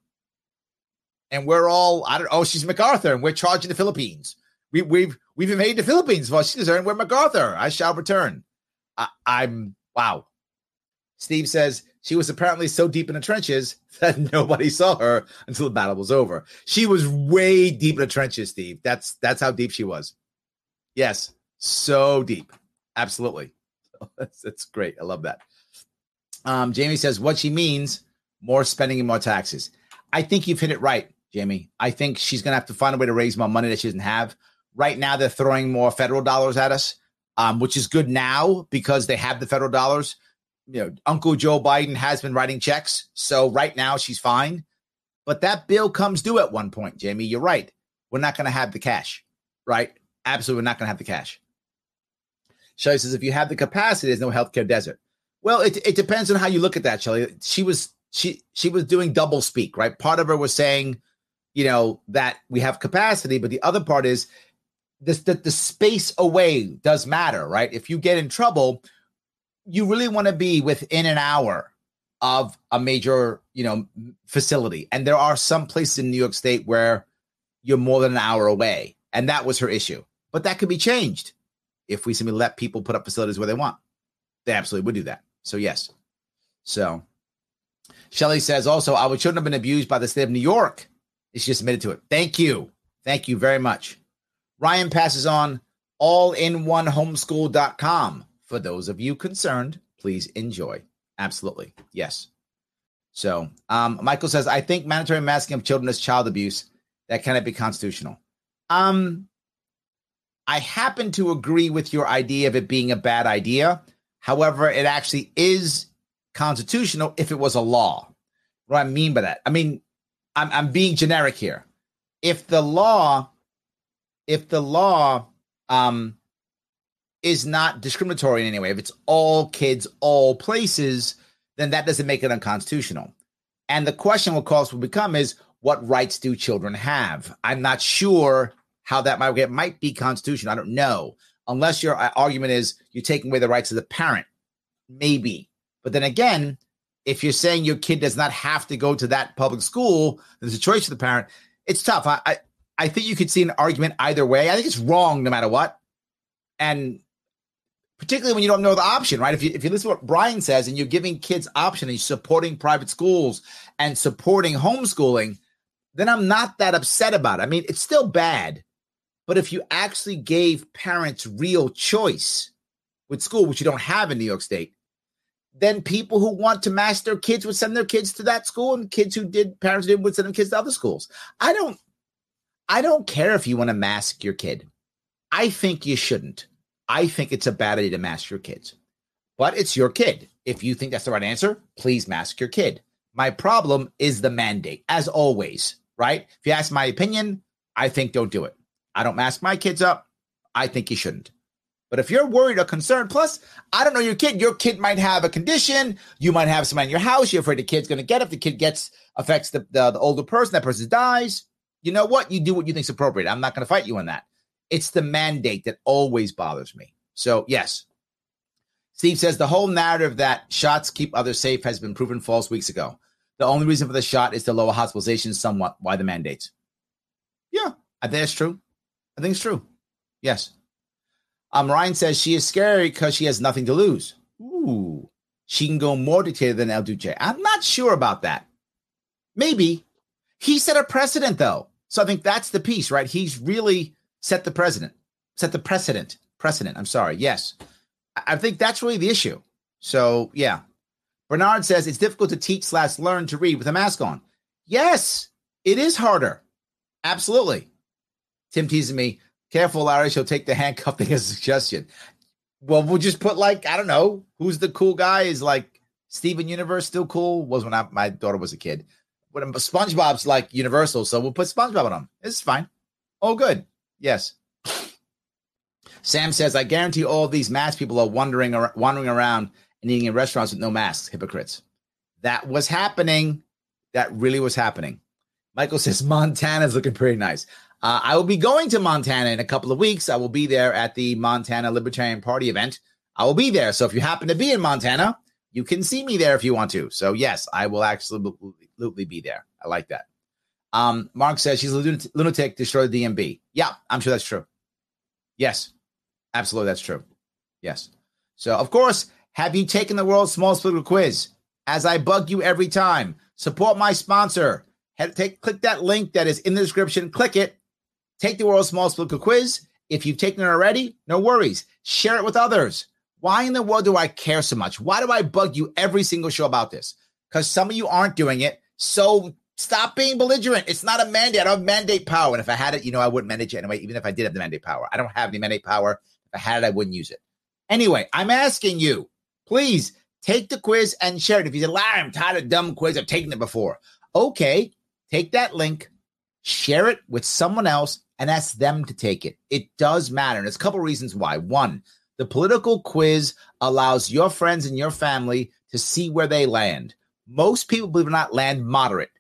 and we're all I don't oh she's MacArthur and we're charging the Philippines. We we've we've invaded the Philippines. Well, she's concerned we're MacArthur. I shall return. I, I'm wow. Steve says she was apparently so deep in the trenches that nobody saw her until the battle was over. She was way deep in the trenches, Steve. That's that's how deep she was. Yes, so deep. Absolutely. That's, that's great. I love that. Um, Jamie says what she means more spending and more taxes. I think you've hit it right. Jamie. I think she's going to have to find a way to raise more money that she doesn't have. Right now, they're throwing more federal dollars at us, um, which is good now because they have the federal dollars. You know, Uncle Joe Biden has been writing checks. So right now, she's fine. But that bill comes due at one point, Jamie. You're right. We're not going to have the cash, right? Absolutely, we're not going to have the cash. Shelly says, if you have the capacity, there's no healthcare desert. Well, it, it depends on how you look at that, Shelly. She was she she was doing double speak, right? Part of her was saying you know that we have capacity but the other part is this that the space away does matter right if you get in trouble you really want to be within an hour of a major you know facility and there are some places in new york state where you're more than an hour away and that was her issue but that could be changed if we simply let people put up facilities where they want they absolutely would do that so yes so Shelley says also, I shouldn't have been abused by the state of New York she just admitted to it. Thank you. Thank you very much. Ryan passes on all in one homeschool.com. For those of you concerned, please enjoy. Absolutely. Yes. So, um, Michael says, I think mandatory masking of children is child abuse. That cannot be constitutional. Um, I happen to agree with your idea of it being a bad idea. However, it actually is constitutional if it was a law. What do I mean by that, I mean, I'm, I'm being generic here. if the law, if the law um, is not discriminatory in any way, if it's all kids, all places, then that doesn't make it unconstitutional. And the question, of course, will become is what rights do children have? I'm not sure how that might get might be constitutional. I don't know. Unless your uh, argument is you're taking away the rights of the parent, maybe. But then again, if you're saying your kid does not have to go to that public school, there's a choice for the parent. It's tough. I, I, I think you could see an argument either way. I think it's wrong no matter what. And particularly when you don't know the option, right? If you if you listen to what Brian says and you're giving kids option and you're supporting private schools and supporting homeschooling, then I'm not that upset about it. I mean, it's still bad, but if you actually gave parents real choice with school, which you don't have in New York State, then people who want to mask their kids would send their kids to that school, and kids who did parents didn't would send them kids to other schools. I don't, I don't care if you want to mask your kid. I think you shouldn't. I think it's a bad idea to mask your kids, but it's your kid. If you think that's the right answer, please mask your kid. My problem is the mandate, as always, right? If you ask my opinion, I think don't do it. I don't mask my kids up. I think you shouldn't. But if you're worried or concerned, plus, I don't know your kid. Your kid might have a condition. You might have someone in your house. You're afraid the kid's going to get it. If the kid gets affects the, the, the older person, that person dies. You know what? You do what you think's appropriate. I'm not going to fight you on that. It's the mandate that always bothers me. So yes, Steve says the whole narrative that shots keep others safe has been proven false weeks ago. The only reason for the shot is to lower hospitalizations somewhat. Why the mandates? Yeah, I think it's true. I think it's true. Yes. Um, Ryan says she is scary because she has nothing to lose. Ooh, she can go more dictator than El Duce. I'm not sure about that. Maybe he set a precedent though, so I think that's the piece, right? He's really set the precedent, set the precedent, precedent. I'm sorry. Yes, I think that's really the issue. So yeah, Bernard says it's difficult to teach slash learn to read with a mask on. Yes, it is harder. Absolutely. Tim teases me. Careful, Larry. She'll take the handcuffing as a suggestion. Well, we'll just put like I don't know who's the cool guy. Is like Steven Universe still cool? Was when I, my daughter was a kid. But SpongeBob's like Universal, so we'll put SpongeBob on him. It's fine. Oh, good. Yes. Sam says, I guarantee all these masked people are wandering wandering around and eating in restaurants with no masks. Hypocrites. That was happening. That really was happening. Michael says Montana's looking pretty nice. Uh, I will be going to Montana in a couple of weeks. I will be there at the Montana Libertarian Party event. I will be there. So if you happen to be in Montana, you can see me there if you want to. So yes, I will absolutely be there. I like that. Um, Mark says she's a lunatic, destroyed the DMV. Yeah, I'm sure that's true. Yes, absolutely, that's true. Yes. So of course, have you taken the world's smallest political quiz? As I bug you every time, support my sponsor. Head, take click that link that is in the description. Click it Take the world's smallest political quiz. If you've taken it already, no worries. Share it with others. Why in the world do I care so much? Why do I bug you every single show about this? Because some of you aren't doing it. So stop being belligerent. It's not a mandate. I don't have mandate power. And if I had it, you know, I wouldn't manage it anyway, even if I did have the mandate power. I don't have any mandate power. If I had it, I wouldn't use it. Anyway, I'm asking you, please take the quiz and share it. If you say, Larry, I'm tired of dumb quiz. I've taken it before. Okay, take that link, share it with someone else and ask them to take it. It does matter. And there's a couple reasons why. One, the political quiz allows your friends and your family to see where they land. Most people, believe it or not, land moderate.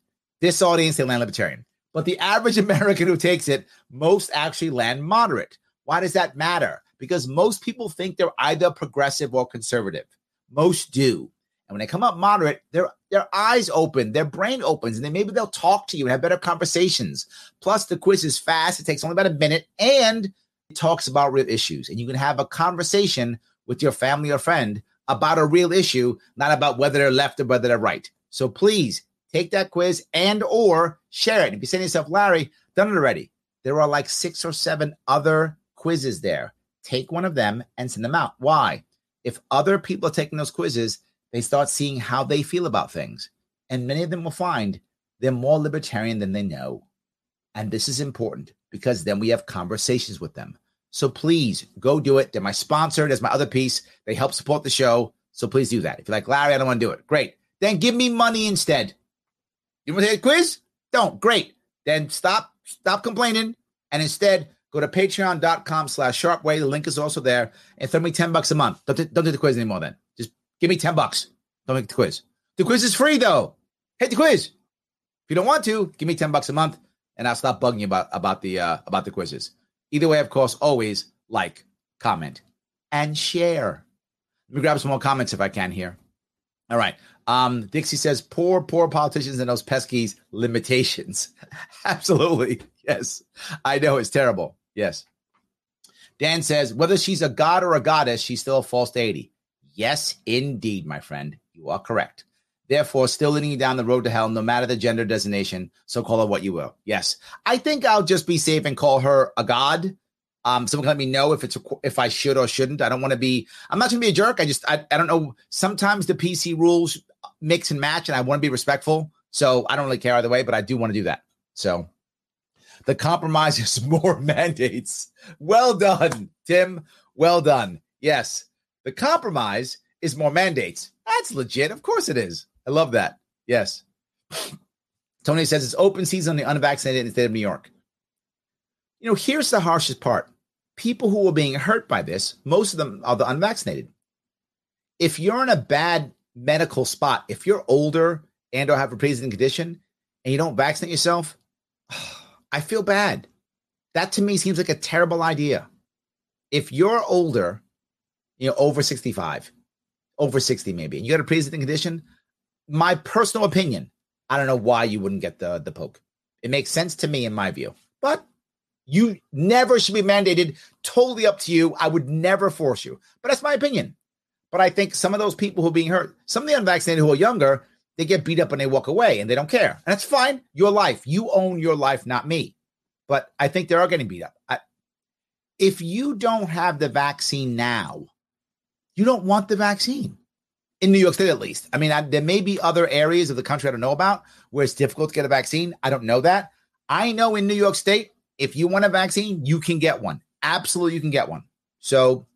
This audience, they land libertarian. But the average American who takes it, most actually land moderate. Why does that matter? Because most people think they're either progressive or conservative. Most do. And when they come up moderate, their their eyes open, their brain opens, and then maybe they'll talk to you and have better conversations. Plus, the quiz is fast; it takes only about a minute, and it talks about real issues, and you can have a conversation with your family or friend about a real issue, not about whether they're left or whether they're right. So please take that quiz and or share it. If you say to yourself, Larry, done it already. There are like six or seven other quizzes there. Take one of them and send them out. Why? If other people are taking those quizzes, they start seeing how they feel about things. And many of them will find they're more libertarian than they know. And this is important because then we have conversations with them. So please go do it. They're my sponsor. There's my other piece. They help support the show. So please do that. If you're like, Larry, I don't want to do it. Great. Then give me money instead. You want to take a quiz? Don't. Great. Then stop stop complaining and instead go to patreon.com slash sharpway. The link is also there. And throw me 10 bucks a month. Don't, do, don't do the quiz anymore then. Give me 10 bucks. Don't make the quiz. The quiz is free though. Hit the quiz. If you don't want to, give me 10 bucks a month and I'll stop bugging you about, about the uh, about the quizzes. Either way, of course, always like, comment, and share. Let me grab some more comments if I can here. All right. Um, Dixie says, poor, poor politicians and those pesky limitations. Absolutely. Yes. I know it's terrible. Yes. Dan says, whether she's a god or a goddess, she's still a false deity. Yes, indeed, my friend. You are correct. Therefore, still leading you down the road to hell, no matter the gender designation. So call her what you will. Yes. I think I'll just be safe and call her a god um, someone can let me know if it's a, if I should or shouldn't. I don't want to be. I'm not going to be a jerk. I just I, I don't know. Sometimes the PC rules mix and match, and I want to be respectful. So I don't really care either way, but I do want to do that. So the compromise is more mandates. Well done, Tim. Well done. Yes, the compromise is more mandates. That's legit. Of course it is. I love that. Yes. Tony says it's open season on the unvaccinated in the state of New York. You know, here's the harshest part people who are being hurt by this, most of them are the unvaccinated. If you're in a bad medical spot, if you're older and or have a pre-existing condition and you don't vaccinate yourself, I feel bad. That to me seems like a terrible idea. If you're older, you know, over 65, over 60 maybe, and you got a pre-existing condition, my personal opinion, I don't know why you wouldn't get the the poke. It makes sense to me in my view. But you never should be mandated. Totally up to you. I would never force you. But that's my opinion. But I think some of those people who are being hurt, some of the unvaccinated who are younger, they get beat up and they walk away and they don't care. And that's fine. Your life. You own your life, not me. But I think they are getting beat up. I, if you don't have the vaccine now, you don't want the vaccine in New York State, at least. I mean, I, there may be other areas of the country I don't know about where it's difficult to get a vaccine. I don't know that. I know in New York State, if you want a vaccine, you can get one. Absolutely, you can get one. So,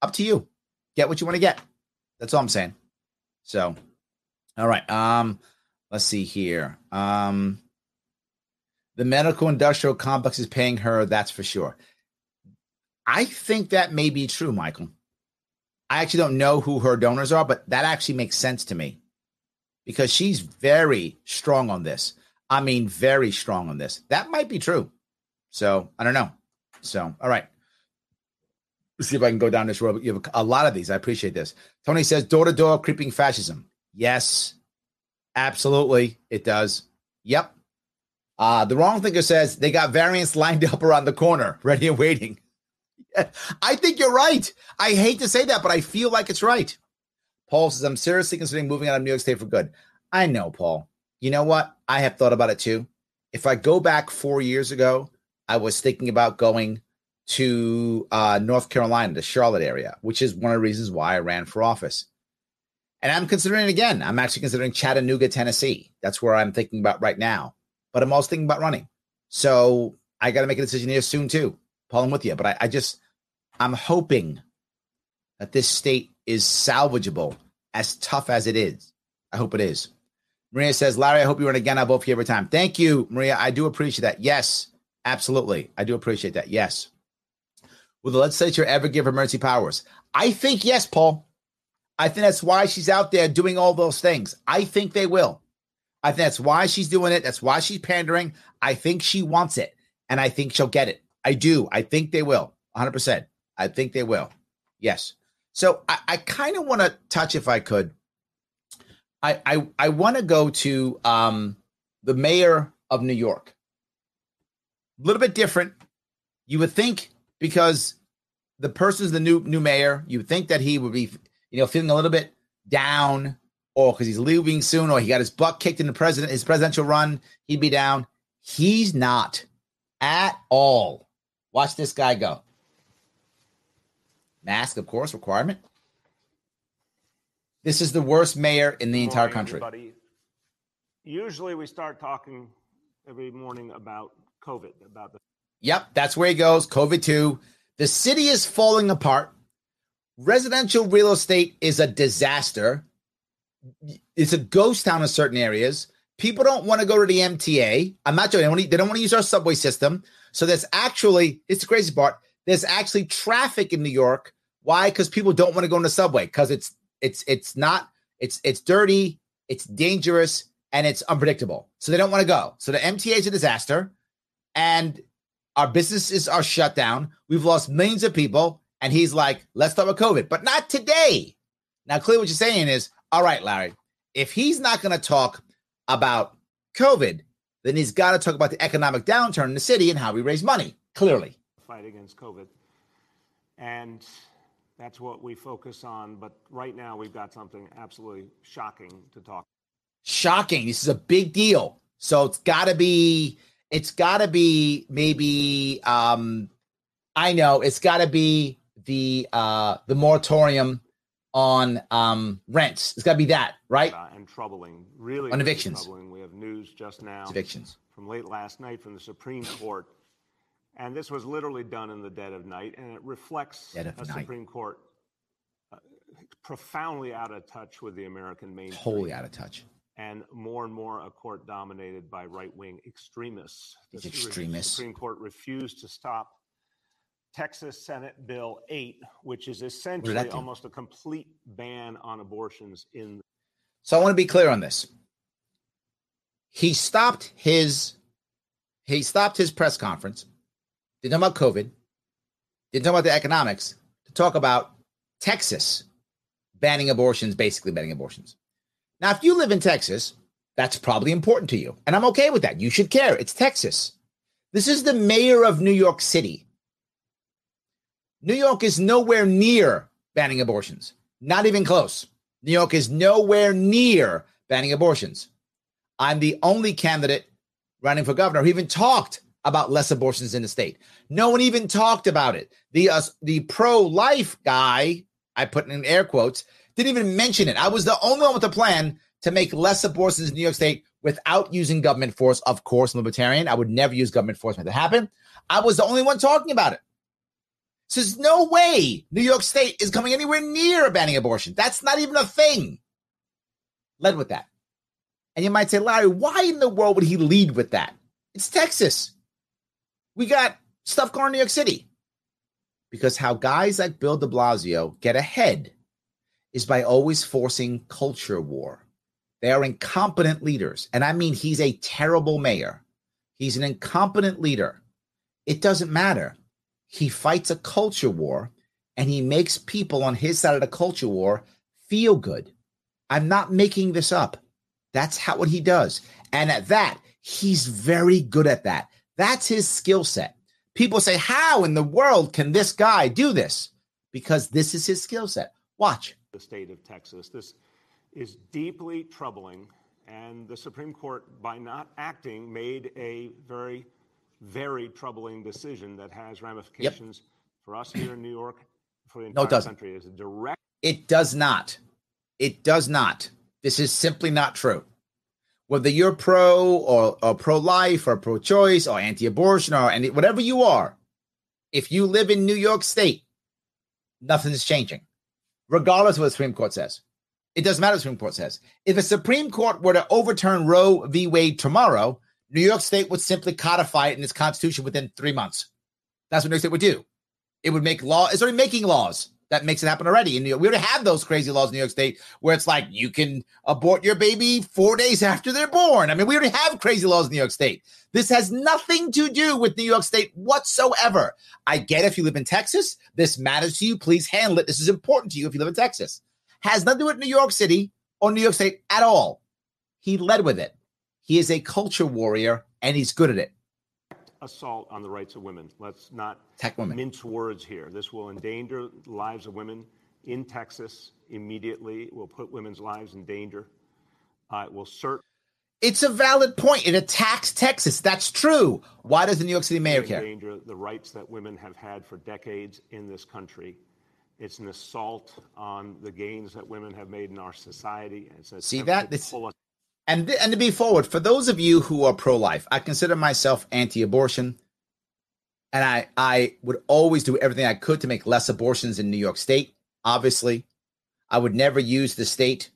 up to you. Get what you want to get. That's all I'm saying. So, all right. Um, let's see here. Um, the medical industrial complex is paying her. That's for sure. I think that may be true, Michael. I actually don't know who her donors are, but that actually makes sense to me because she's very strong on this. I mean, very strong on this. That might be true. So I don't know. So all right. Let's see if I can go down this road. You have a lot of these. I appreciate this. Tony says door to door creeping fascism. Yes, absolutely, it does. Yep. Uh, the wrong thinker says they got variants lined up around the corner, ready and waiting. I think you're right. I hate to say that, but I feel like it's right. Paul says, I'm seriously considering moving out of New York State for good. I know, Paul. You know what? I have thought about it too. If I go back four years ago, I was thinking about going to uh, North Carolina, the Charlotte area, which is one of the reasons why I ran for office. And I'm considering again. I'm actually considering Chattanooga, Tennessee. That's where I'm thinking about right now. But I'm also thinking about running. So I got to make a decision here soon too. Paul, I'm with you. But I, I just, I'm hoping that this state is salvageable as tough as it is. I hope it is. Maria says, Larry, I hope you run again. I'll vote for you every time. Thank you, Maria. I do appreciate that. Yes. Absolutely. I do appreciate that. Yes. Will the legislature ever give her emergency powers? I think yes, Paul. I think that's why she's out there doing all those things. I think they will. I think that's why she's doing it. That's why she's pandering. I think she wants it, and I think she'll get it. I do. I think they will. 100%. I think they will. Yes. So I, I kind of want to touch, if I could. I I, I want to go to um, the mayor of New York a little bit different. You would think because the person's the new new mayor, you would think that he would be, you know, feeling a little bit down, or because he's leaving soon, or he got his butt kicked in the president his presidential run, he'd be down. He's not at all. Watch this guy go. Mask, of course, requirement. This is the worst mayor in the entire country. Everybody. Usually, we start talking every morning about COVID. About the yep, that's where he goes. COVID two. The city is falling apart. Residential real estate is a disaster. It's a ghost town in certain areas. People don't want to go to the MTA. I'm not joking. They don't want to use our subway system. So there's actually, it's the crazy part. There's actually traffic in New York. Why? Because people don't want to go in the subway because it's it's it's not it's it's dirty, it's dangerous, and it's unpredictable. So they don't want to go. So the MTA is a disaster, and our businesses are shut down. We've lost millions of people, and he's like, "Let's start with COVID," but not today. Now, clearly, what you're saying is, all right, Larry. If he's not going to talk about COVID, then he's got to talk about the economic downturn in the city and how we raise money. Clearly, fight against COVID, and that's what we focus on. But right now, we've got something absolutely shocking to talk. Shocking. This is a big deal. So it's got to be. It's got to be maybe. um I know it's got to be the uh the moratorium on um rents. It's got to be that, right? Uh, and troubling, really on evictions. Troubling. We have news just now. It's evictions from late last night from the Supreme Court, and this was literally done in the dead of night, and it reflects a night. Supreme Court uh, profoundly out of touch with the American mainstream. Totally out of touch. And more and more a court dominated by right wing extremists. The extremists. Supreme Court refused to stop Texas Senate Bill 8, which is essentially almost a complete ban on abortions in. So I want to be clear on this. He stopped his he stopped his press conference. Didn't talk about COVID. Didn't talk about the economics. To talk about Texas banning abortions, basically banning abortions. Now, if you live in Texas, that's probably important to you. And I'm okay with that. You should care. It's Texas. This is the mayor of New York City New York is nowhere near banning abortions, not even close. New York is nowhere near banning abortions. I'm the only candidate running for governor who even talked about less abortions in the state. No one even talked about it. The uh, the pro life guy, I put in air quotes, didn't even mention it. I was the only one with a plan to make less abortions in New York State without using government force. Of course, libertarian. I would never use government force to happen. I was the only one talking about it. So there's no way New York State is coming anywhere near banning abortion. That's not even a thing. Led with that. And you might say, Larry, why in the world would he lead with that? It's Texas. We got stuff going in New York City. Because how guys like Bill de Blasio get ahead is by always forcing culture war. They are incompetent leaders. And I mean, he's a terrible mayor. He's an incompetent leader. It doesn't matter he fights a culture war and he makes people on his side of the culture war feel good. I'm not making this up. That's how what he does. And at that, he's very good at that. That's his skill set. People say, How in the world can this guy do this? Because this is his skill set. Watch. The state of Texas. This is deeply troubling. And the Supreme Court, by not acting, made a very very troubling decision that has ramifications yep. for us here in New York, for the entire no, country. Is a direct. It does not. It does not. This is simply not true. Whether you're pro or, or pro life or pro choice or anti abortion or any, whatever you are, if you live in New York State, nothing's changing, regardless of what the Supreme Court says. It doesn't matter what the Supreme Court says. If a Supreme Court were to overturn Roe v. Wade tomorrow, New York State would simply codify it in its constitution within three months. That's what New York State would do. It would make law. It's already making laws that makes it happen already. In New York, we already have those crazy laws in New York State where it's like you can abort your baby four days after they're born. I mean, we already have crazy laws in New York State. This has nothing to do with New York State whatsoever. I get if you live in Texas, this matters to you. Please handle it. This is important to you if you live in Texas. Has nothing to do with New York City or New York State at all. He led with it. He is a culture warrior and he's good at it. Assault on the rights of women. Let's not Tech women. mince words here. This will endanger the lives of women in Texas immediately. It will put women's lives in danger. Uh, it will certainly. It's a valid point. It attacks Texas. That's true. Why does the New York City mayor care? Endanger the rights that women have had for decades in this country. It's an assault on the gains that women have made in our society. See that? This, and and to be forward, for those of you who are pro-life, I consider myself anti-abortion, and I I would always do everything I could to make less abortions in New York State. Obviously, I would never use the state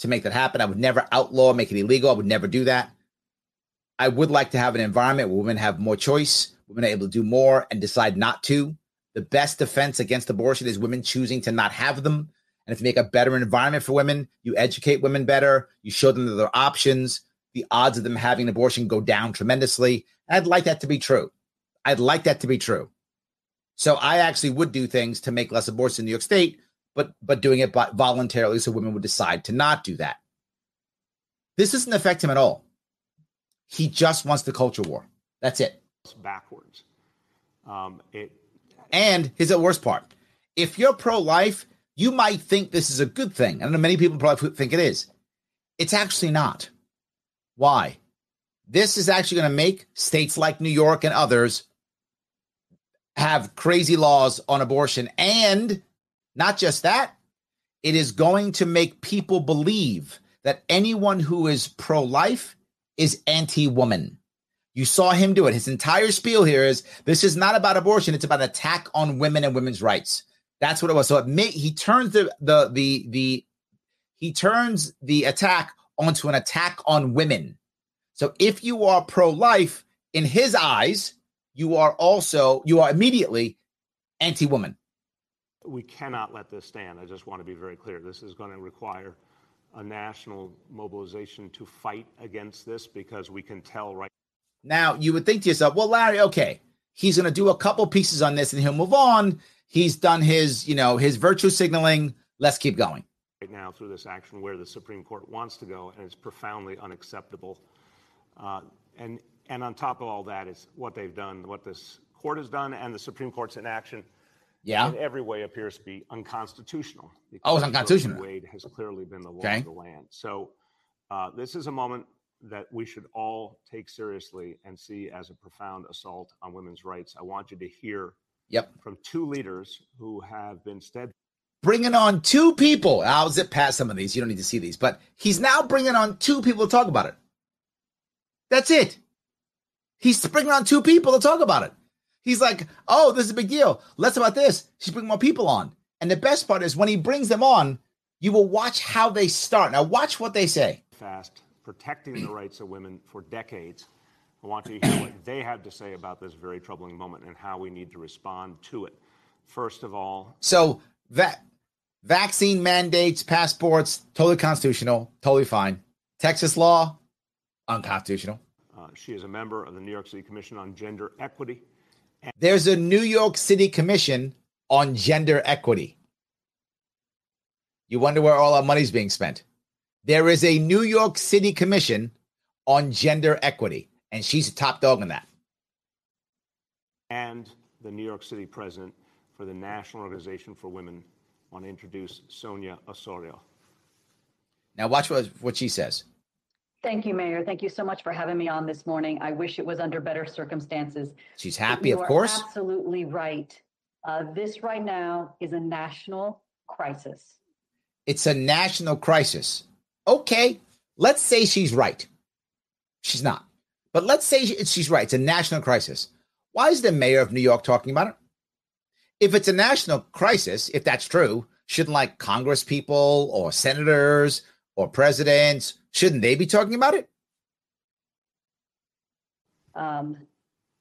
to make that happen. I would never outlaw, make it illegal. I would never do that. I would like to have an environment where women have more choice, women are able to do more and decide not to. The best defense against abortion is women choosing to not have them. And if you make a better environment for women, you educate women better, you show them that there are options, the odds of them having an abortion go down tremendously. I'd like that to be true. I'd like that to be true. So I actually would do things to make less abortions in New York State, but but doing it voluntarily so women would decide to not do that. This doesn't affect him at all. He just wants the culture war. That's it. It's Backwards. Um, it. And here's the worst part: if you're pro-life, you might think this is a good thing. I know many people probably think it is. It's actually not. Why? This is actually going to make states like New York and others have crazy laws on abortion. And not just that, it is going to make people believe that anyone who is pro life is anti woman. You saw him do it. His entire spiel here is this is not about abortion, it's about an attack on women and women's rights. That's what it was. So it may, he turns the the the the he turns the attack onto an attack on women. So if you are pro life, in his eyes, you are also, you are immediately anti woman. We cannot let this stand. I just want to be very clear. This is going to require a national mobilization to fight against this because we can tell right now. You would think to yourself, well, Larry, okay, he's going to do a couple pieces on this and he'll move on. He's done his, you know, his virtue signaling. Let's keep going. Right now, through this action, where the Supreme Court wants to go, and it's profoundly unacceptable. Uh, and and on top of all that is what they've done, what this court has done, and the Supreme Court's inaction. Yeah. In every way appears to be unconstitutional. Oh, it's unconstitutional. Wade has clearly been the law okay. of the land. So uh, this is a moment that we should all take seriously and see as a profound assault on women's rights. I want you to hear yep. from two leaders who have been steadfast bringing on two people. I'll zip past some of these. You don't need to see these, but he's now bringing on two people to talk about it. That's it. He's bringing on two people to talk about it. He's like, oh, this is a big deal. Let's about this. She's bringing more people on. And the best part is when he brings them on, you will watch how they start. Now, watch what they say. Fast, protecting the rights of women for decades. I want to hear what they have to say about this very troubling moment and how we need to respond to it. First of all, so that vaccine mandates, passports, totally constitutional, totally fine. Texas law, unconstitutional. Uh, she is a member of the New York City Commission on Gender Equity. And- There's a New York City Commission on Gender Equity. You wonder where all our money's being spent. There is a New York City Commission on Gender Equity, and she's a top dog in that. And the New York City president for the National Organization for Women. I want to introduce Sonia Ossorio. Now, watch what, what she says. Thank you, Mayor. Thank you so much for having me on this morning. I wish it was under better circumstances. She's happy, you of course. Absolutely right. Uh, this right now is a national crisis. It's a national crisis. Okay, let's say she's right. She's not. But let's say she's right. It's a national crisis. Why is the mayor of New York talking about it? If it's a national crisis, if that's true, shouldn't like Congress people or senators or presidents Shouldn't they be talking about it? Um,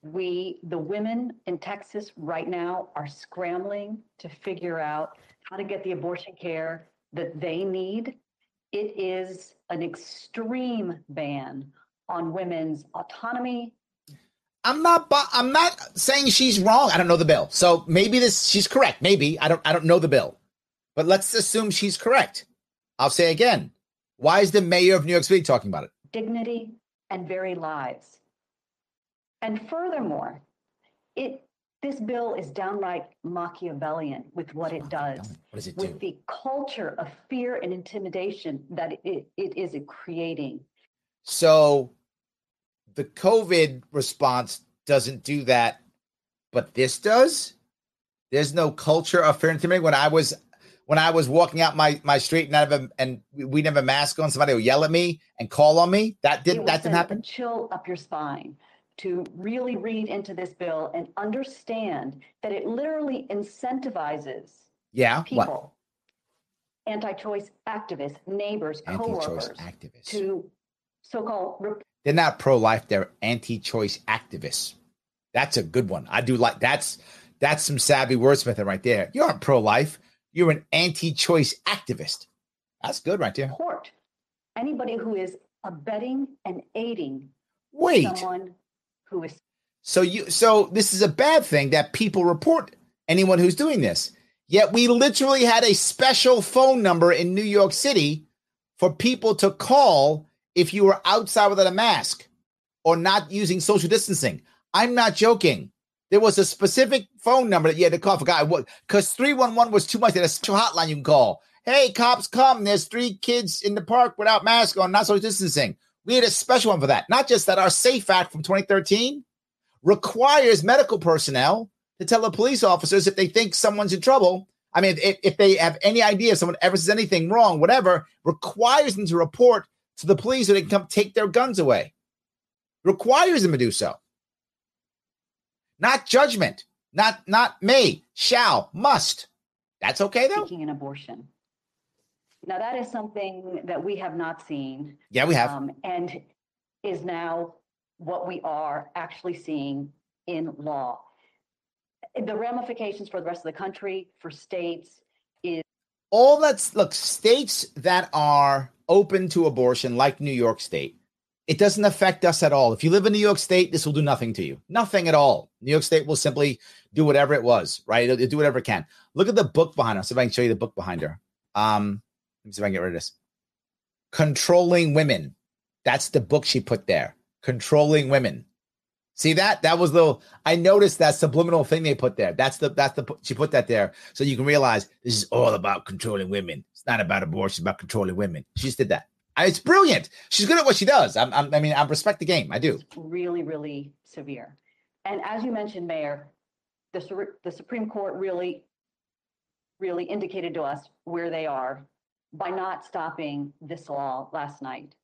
we, the women in Texas right now, are scrambling to figure out how to get the abortion care that they need. It is an extreme ban on women's autonomy. I'm not. I'm not saying she's wrong. I don't know the bill, so maybe this she's correct. Maybe I don't. I don't know the bill, but let's assume she's correct. I'll say again, why is the mayor of New York City talking about it? Dignity and very lives. And furthermore, it this bill is downright Machiavellian with what it does. What does it with do? the culture of fear and intimidation that it, it is creating. So the COVID response doesn't do that, but this does? There's no culture of fear and intimidation. When I was when I was walking out my my street and I have a, and we didn't have a mask on, somebody would yell at me and call on me. That didn't that didn't happen. Chill up your spine to really read into this bill and understand that it literally incentivizes yeah people anti-choice activists, neighbors, Anti-choice coworkers activists. to so-called rep- They're not pro-life. They're anti-choice activists. That's a good one. I do like that's that's some savvy wordsmithing right there. You aren't pro-life. You're an anti-choice activist. That's good right there. Court anybody who is abetting and aiding Wait. someone who is So you so this is a bad thing that people report anyone who's doing this. Yet we literally had a special phone number in New York City for people to call if you were outside without a mask or not using social distancing. I'm not joking. There was a specific phone number that you had to call. Forgot what because 311 was too much. Had a hotline you can call. Hey, cops, come. There's three kids in the park without mask on, not social distancing. We had a special one for that. Not just that our Safe Act from 2013 requires medical personnel to tell the police officers if they think someone's in trouble. I mean, if, if they have any idea if someone ever says anything wrong, whatever, requires them to report to the police so they can come take their guns away. Requires them to do so. Not judgment. Not not may, shall, must. That's okay though. seeking an abortion. Now, that is something that we have not seen Yeah, we have. um, and is now what we are actually seeing in law. The ramifications for the rest of the country, for states, is all that's look states that are open to abortion like new york state it doesn't affect us at all. If you live in new york state this will do nothing to you. Nothing at all. New york state will simply do whatever it was right? It'll, it'll do whatever it can. Look at the book behind us. If i can show you the book behind her. Um let me see if i can get rid of this controlling women that's the book she put there controlling women see that that was the i noticed that subliminal thing they put there that's the that's the she put that there so you can realize this is all about controlling women. It's not about abortion, it's about controlling women. She just did that. It's brilliant. She's good at what she does. I'm, I'm, I mean, I respect the game. I do. really, really severe. And as you mentioned, Mayor, the, the Supreme Court really, really indicated to us where they are by not stopping this law last night.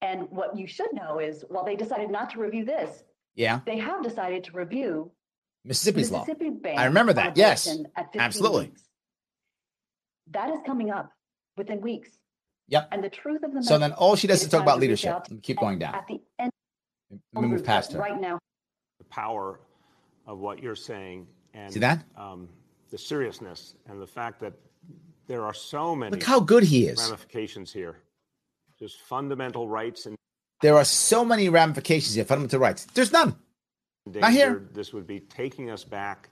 And what you should know is, while they decided not to review this, Yeah. they have decided to review Mississippi's law. Mississippi ban. I remember that, yes, abortion at 15 absolutely. weeks. That is coming up within weeks. Yep. And the truth of the So then all she does is talk about to reach leadership. Keep going down. At the end. Let me move past her. Right now, the power of what you're saying and See that? Um, the seriousness and the fact that there are so many Look how good he is. ramifications here. Just fundamental rights and There are so many ramifications here, fundamental rights. There's none. Not here. This would be taking us back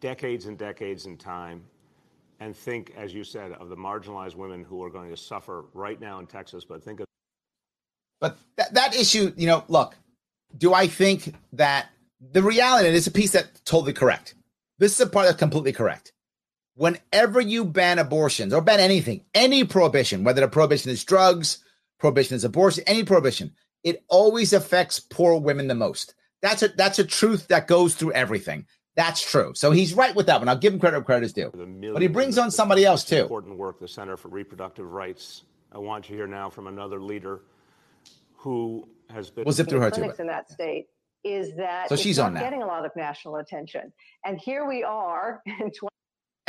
decades and decades in time. And think, as you said, of the marginalized women who are going to suffer right now in Texas. But think of But that, that issue, you know, look, do I think that the reality, and it's a piece that's totally correct. This is a part that's completely correct. Whenever you ban abortions or ban anything, any prohibition, whether the prohibition is drugs, prohibition is abortion, any prohibition, it always affects poor women the most. That's a that's a truth that goes through everything. That's true. So he's right with that one. I'll give him credit where credit is due. But he brings on somebody else too. Important work, the Center for Reproductive Rights. I want you to hear now from another leader who has been. We'll zip through her too. in that state is that So she's on now. getting a lot of national attention. And here we are in 20,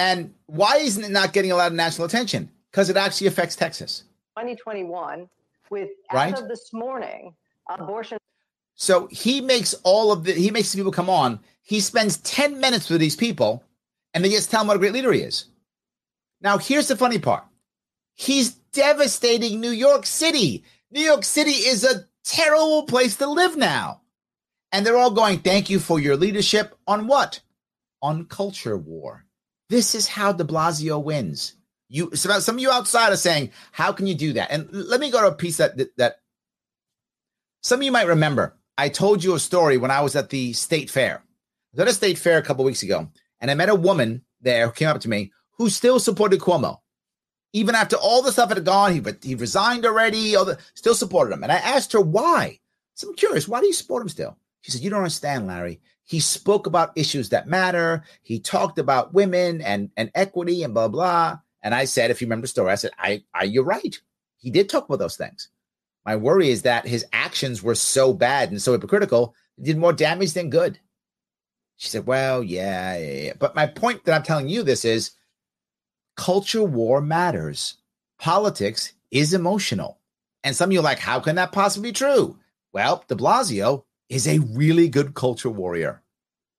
And why isn't it not getting a lot of national attention? Because it actually affects Texas. 2021 with Right. as of this morning, abortion So he makes all of the he makes the people come on. He spends 10 minutes with these people and they just tell him what a great leader he is. Now, here's the funny part. He's devastating New York City. New York City is a terrible place to live now. And they're all going, Thank you for your leadership on what? On culture war. This is how de Blasio wins. You so some of you outside are saying, How can you do that? And let me go to a piece that that some of you might remember. I told you a story when I was at the state fair. I was at a state fair a couple weeks ago, and I met a woman there who came up to me who still supported Cuomo. Even after all the stuff had gone, he, he resigned already, all the, still supported him. And I asked her why. So I'm curious, why do you support him still? She said, You don't understand, Larry. He spoke about issues that matter. He talked about women and, and equity and blah, blah. And I said, if you remember the story, I said, I, I you're right. He did talk about those things. My worry is that his actions were so bad and so hypocritical, it did more damage than good. She said, Well, yeah, yeah, yeah. But my point that I'm telling you this is culture war matters. Politics is emotional. And some of you are like, how can that possibly be true? Well, de Blasio is a really good culture warrior.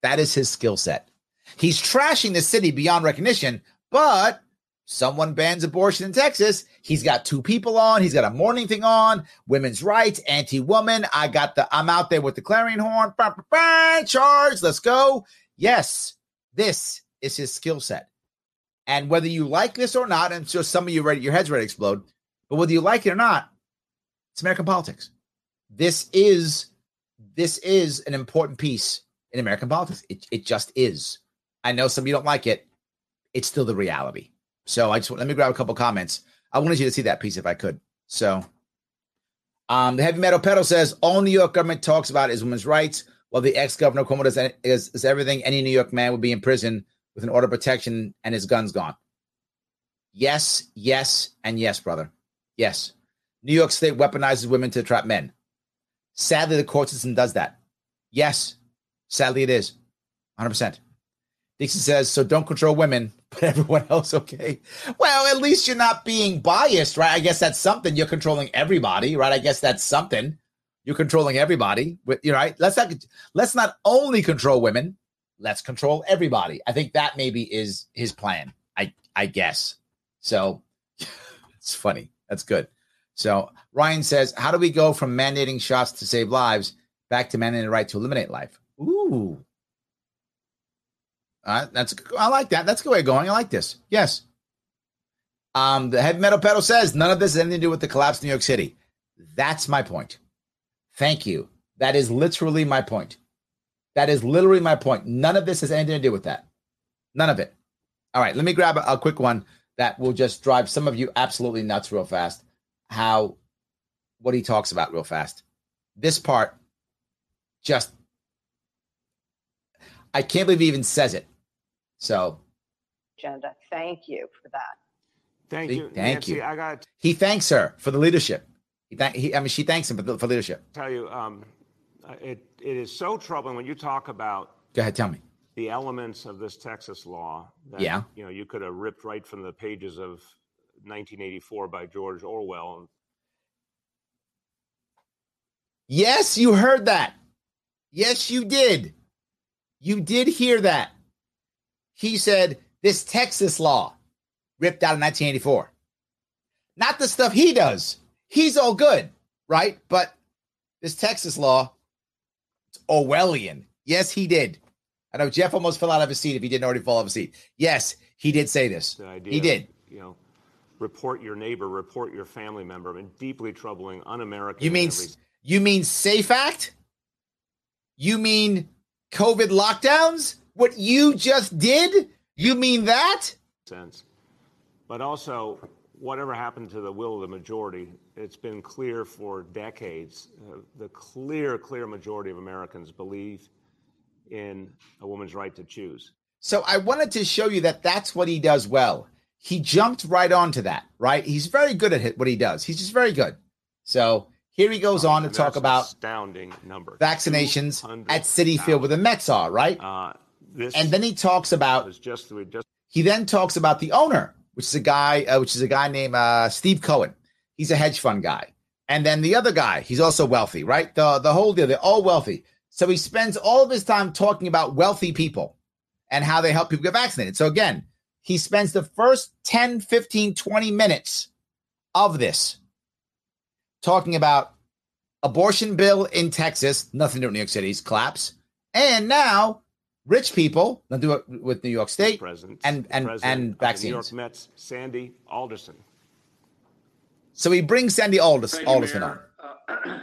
That is his skill set. He's trashing the city beyond recognition, but someone bans abortion in Texas. He's got two people on. He's got a morning thing on. Women's rights, anti-woman. I got the. I'm out there with the clarion horn. Bah, bah, bah, charge. Let's go. Yes, this is his skill set. And whether you like this or not, and so some of you ready, your head's ready to explode. But whether you like it or not, it's American politics. This is this is an important piece in American politics. It, it just is. I know some of you don't like it. It's still the reality. So I just let me grab a couple comments. I wanted you to see that piece if I could. So um, the heavy metal pedal says all New York government talks about is women's rights, while the ex-governor Cuomo does is, is everything any New York man would be in prison with an order of protection and his guns gone. Yes, yes, and yes, brother. Yes. New York State weaponizes women to trap men. Sadly, the court system does that. Yes, sadly, it is. 100%. Dixon says, so don't control women, but everyone else okay. Well, at least you're not being biased, right? I guess that's something. You're controlling everybody, right? I guess that's something. You're controlling everybody. You know, right? Let's not let's not only control women, let's control everybody. I think that maybe is his plan. I I guess. So it's funny. That's good. So Ryan says, how do we go from mandating shots to save lives back to mandating the right to eliminate life? Ooh. Uh, that's I like that. That's a good way of going. I like this. Yes. Um, the heavy metal pedal says none of this has anything to do with the collapse of New York City. That's my point. Thank you. That is literally my point. That is literally my point. None of this has anything to do with that. None of it. All right, let me grab a, a quick one that will just drive some of you absolutely nuts real fast. How what he talks about real fast. This part just I can't believe he even says it. So agenda. Thank you for that. Thank See? you. Thank Nancy, you. I got to he thanks her for the leadership. He, thank, he I mean, she thanks him for, the, for leadership. tell you, um, uh, it, it is so troubling when you talk about Go ahead, tell me. the elements of this Texas law that Yeah. you know you could have ripped right from the pages of 1984 by George Orwell. Yes, you heard that. Yes, you did. You did hear that. He said this Texas law ripped out in 1984. Not the stuff he does. He's all good, right? But this Texas law, it's Orwellian. Yes, he did. I know Jeff almost fell out of his seat if he didn't already fall out of his seat. Yes, he did say this. Idea He did. You know, report your neighbor, report your family member. I mean, deeply troubling, un-American. You mean every you mean Safe Act? You mean COVID lockdowns? What you just did? You mean that? sense. But also, whatever happened to the will of the majority, it's been clear for decades. Uh, the clear, clear majority of Americans believe in a woman's right to choose. So I wanted to show you that that's what he does well. He jumped right onto that, right? He's very good at what he does. He's just very good. So here he goes on to talk about astounding number. vaccinations at Citi Field where the Mets are, right? Uh, this And then he talks about just just he then talks about the owner, which is a guy, uh, which is a guy named uh, Steve Cohen. He's a hedge fund guy, and then the other guy, he's also wealthy, right? The the whole deal, they're all wealthy. So he spends all of his time talking about wealthy people and how they help people get vaccinated. So again, he spends the first 10, 15, 20 minutes of this talking about abortion bill in Texas, nothing to do with New York City's collapse, and now rich people, nothing to do with New York State, president and and president and of the New vaccines. York Mets, Sandy Alderson. So he brings Sandy Aldis, Thank you, Alderson on. Mayor. Uh, uh,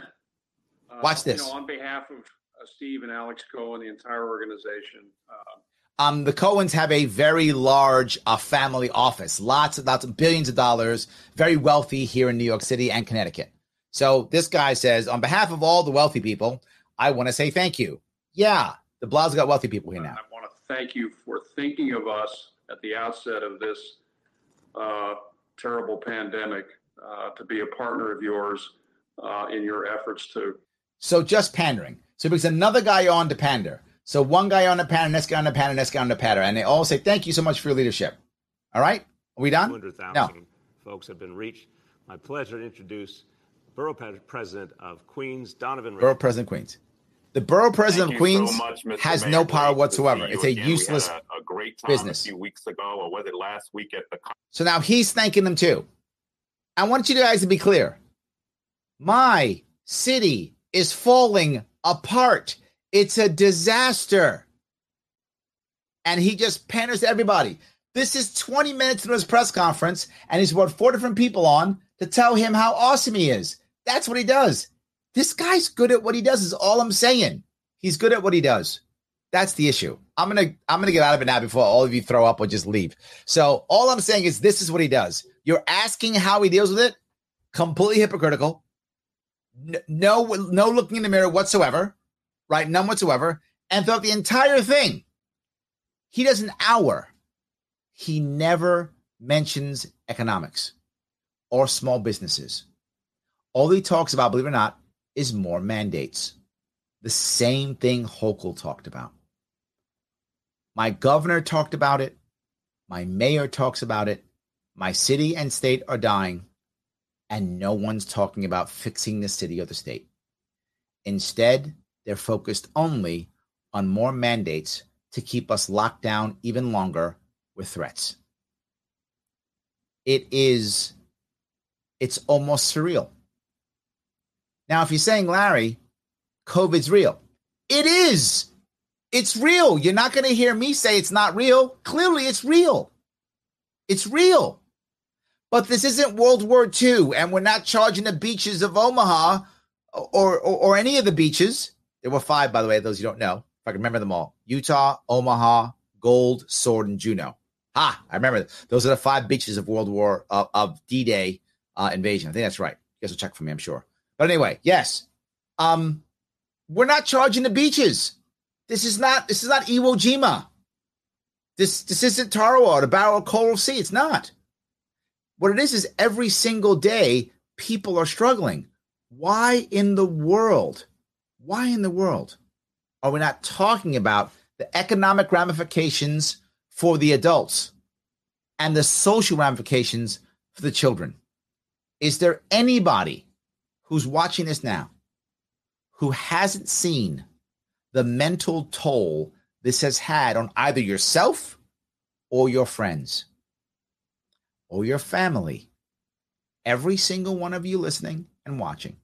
Watch you this. know, On behalf of uh, Steve and Alex Cohen, the entire organization, uh, Um, the Cohens have a very large uh, family office, lots of lots of billions of dollars, very wealthy here in New York City and Connecticut. So this guy says, on behalf of all the wealthy people, I want to say thank you. Yeah, the Blas got wealthy people here now. I want to thank you for thinking of us at the outset of this uh, terrible pandemic uh, to be a partner of yours uh, in your efforts to So just pandering. So he brings another guy on to pander. So one guy on to pander, next guy on to pander, next guy on to pander, and they all say thank you so much for your leadership. All right, Are we done? 200,000 No. folks have been reached. My pleasure to introduce Borough Pre- President of Queens, Donovan Borough Rader. President Queens. The borough president of Thank you Queens so much, has Mayor. no power whatsoever. see you It's a again. We had useless a, a great time business. a few weeks ago, or was it last week at the So now he's thanking them too. I want you guys to be clear. My city is falling apart. It's a disaster. And he just panders to everybody. This is 20 minutes into his press conference, and he's brought four different people on to tell him how awesome he is. That's what he does. This guy's good at what he does, is all I'm saying. He's good at what he does. That's the issue. I'm gonna I'm gonna get out of it now before all of you throw up or just leave. So all I'm saying is this is what he does. You're asking how he deals with it. Completely hypocritical. No, no looking in the mirror whatsoever. Right, none whatsoever. And throughout the entire thing, he does an hour. He never mentions economics or small businesses. All he talks about, believe it or not, is more mandates. The same thing Hochul talked about. My governor talked about it. My mayor talks about it. My city and state are dying. And no one's talking about fixing the city or the state. Instead, they're focused only on more mandates to keep us locked down even longer with threats. It is, it's almost surreal. Now, if you're saying, Larry, COVID's real, it is. It's real. You're not going to hear me say it's not real. Clearly, it's real. It's real. But this isn't World War II, and we're not charging the beaches of Omaha or, or, or any of the beaches. There were five, by the way, those you don't know. If I can remember them all Utah, Omaha, Gold, Sword, and Juno. Ah, I remember. Those are the five beaches of World War of, of D Day uh, invasion. I think that's right. You guys will check for me, I'm sure. But anyway, yes. Um, we're not charging the beaches. This is not this is not Iwo Jima. This this isn't Tarawa the Battle of Coral Sea. It's not. What it is is every single day people are struggling. Why in the world? Why in the world are we not talking about the economic ramifications for the adults and the social ramifications for the children? Is there anybody who's watching this now who hasn't seen the mental toll this has had on either yourself or your friends or your family? Every single one of you listening and watching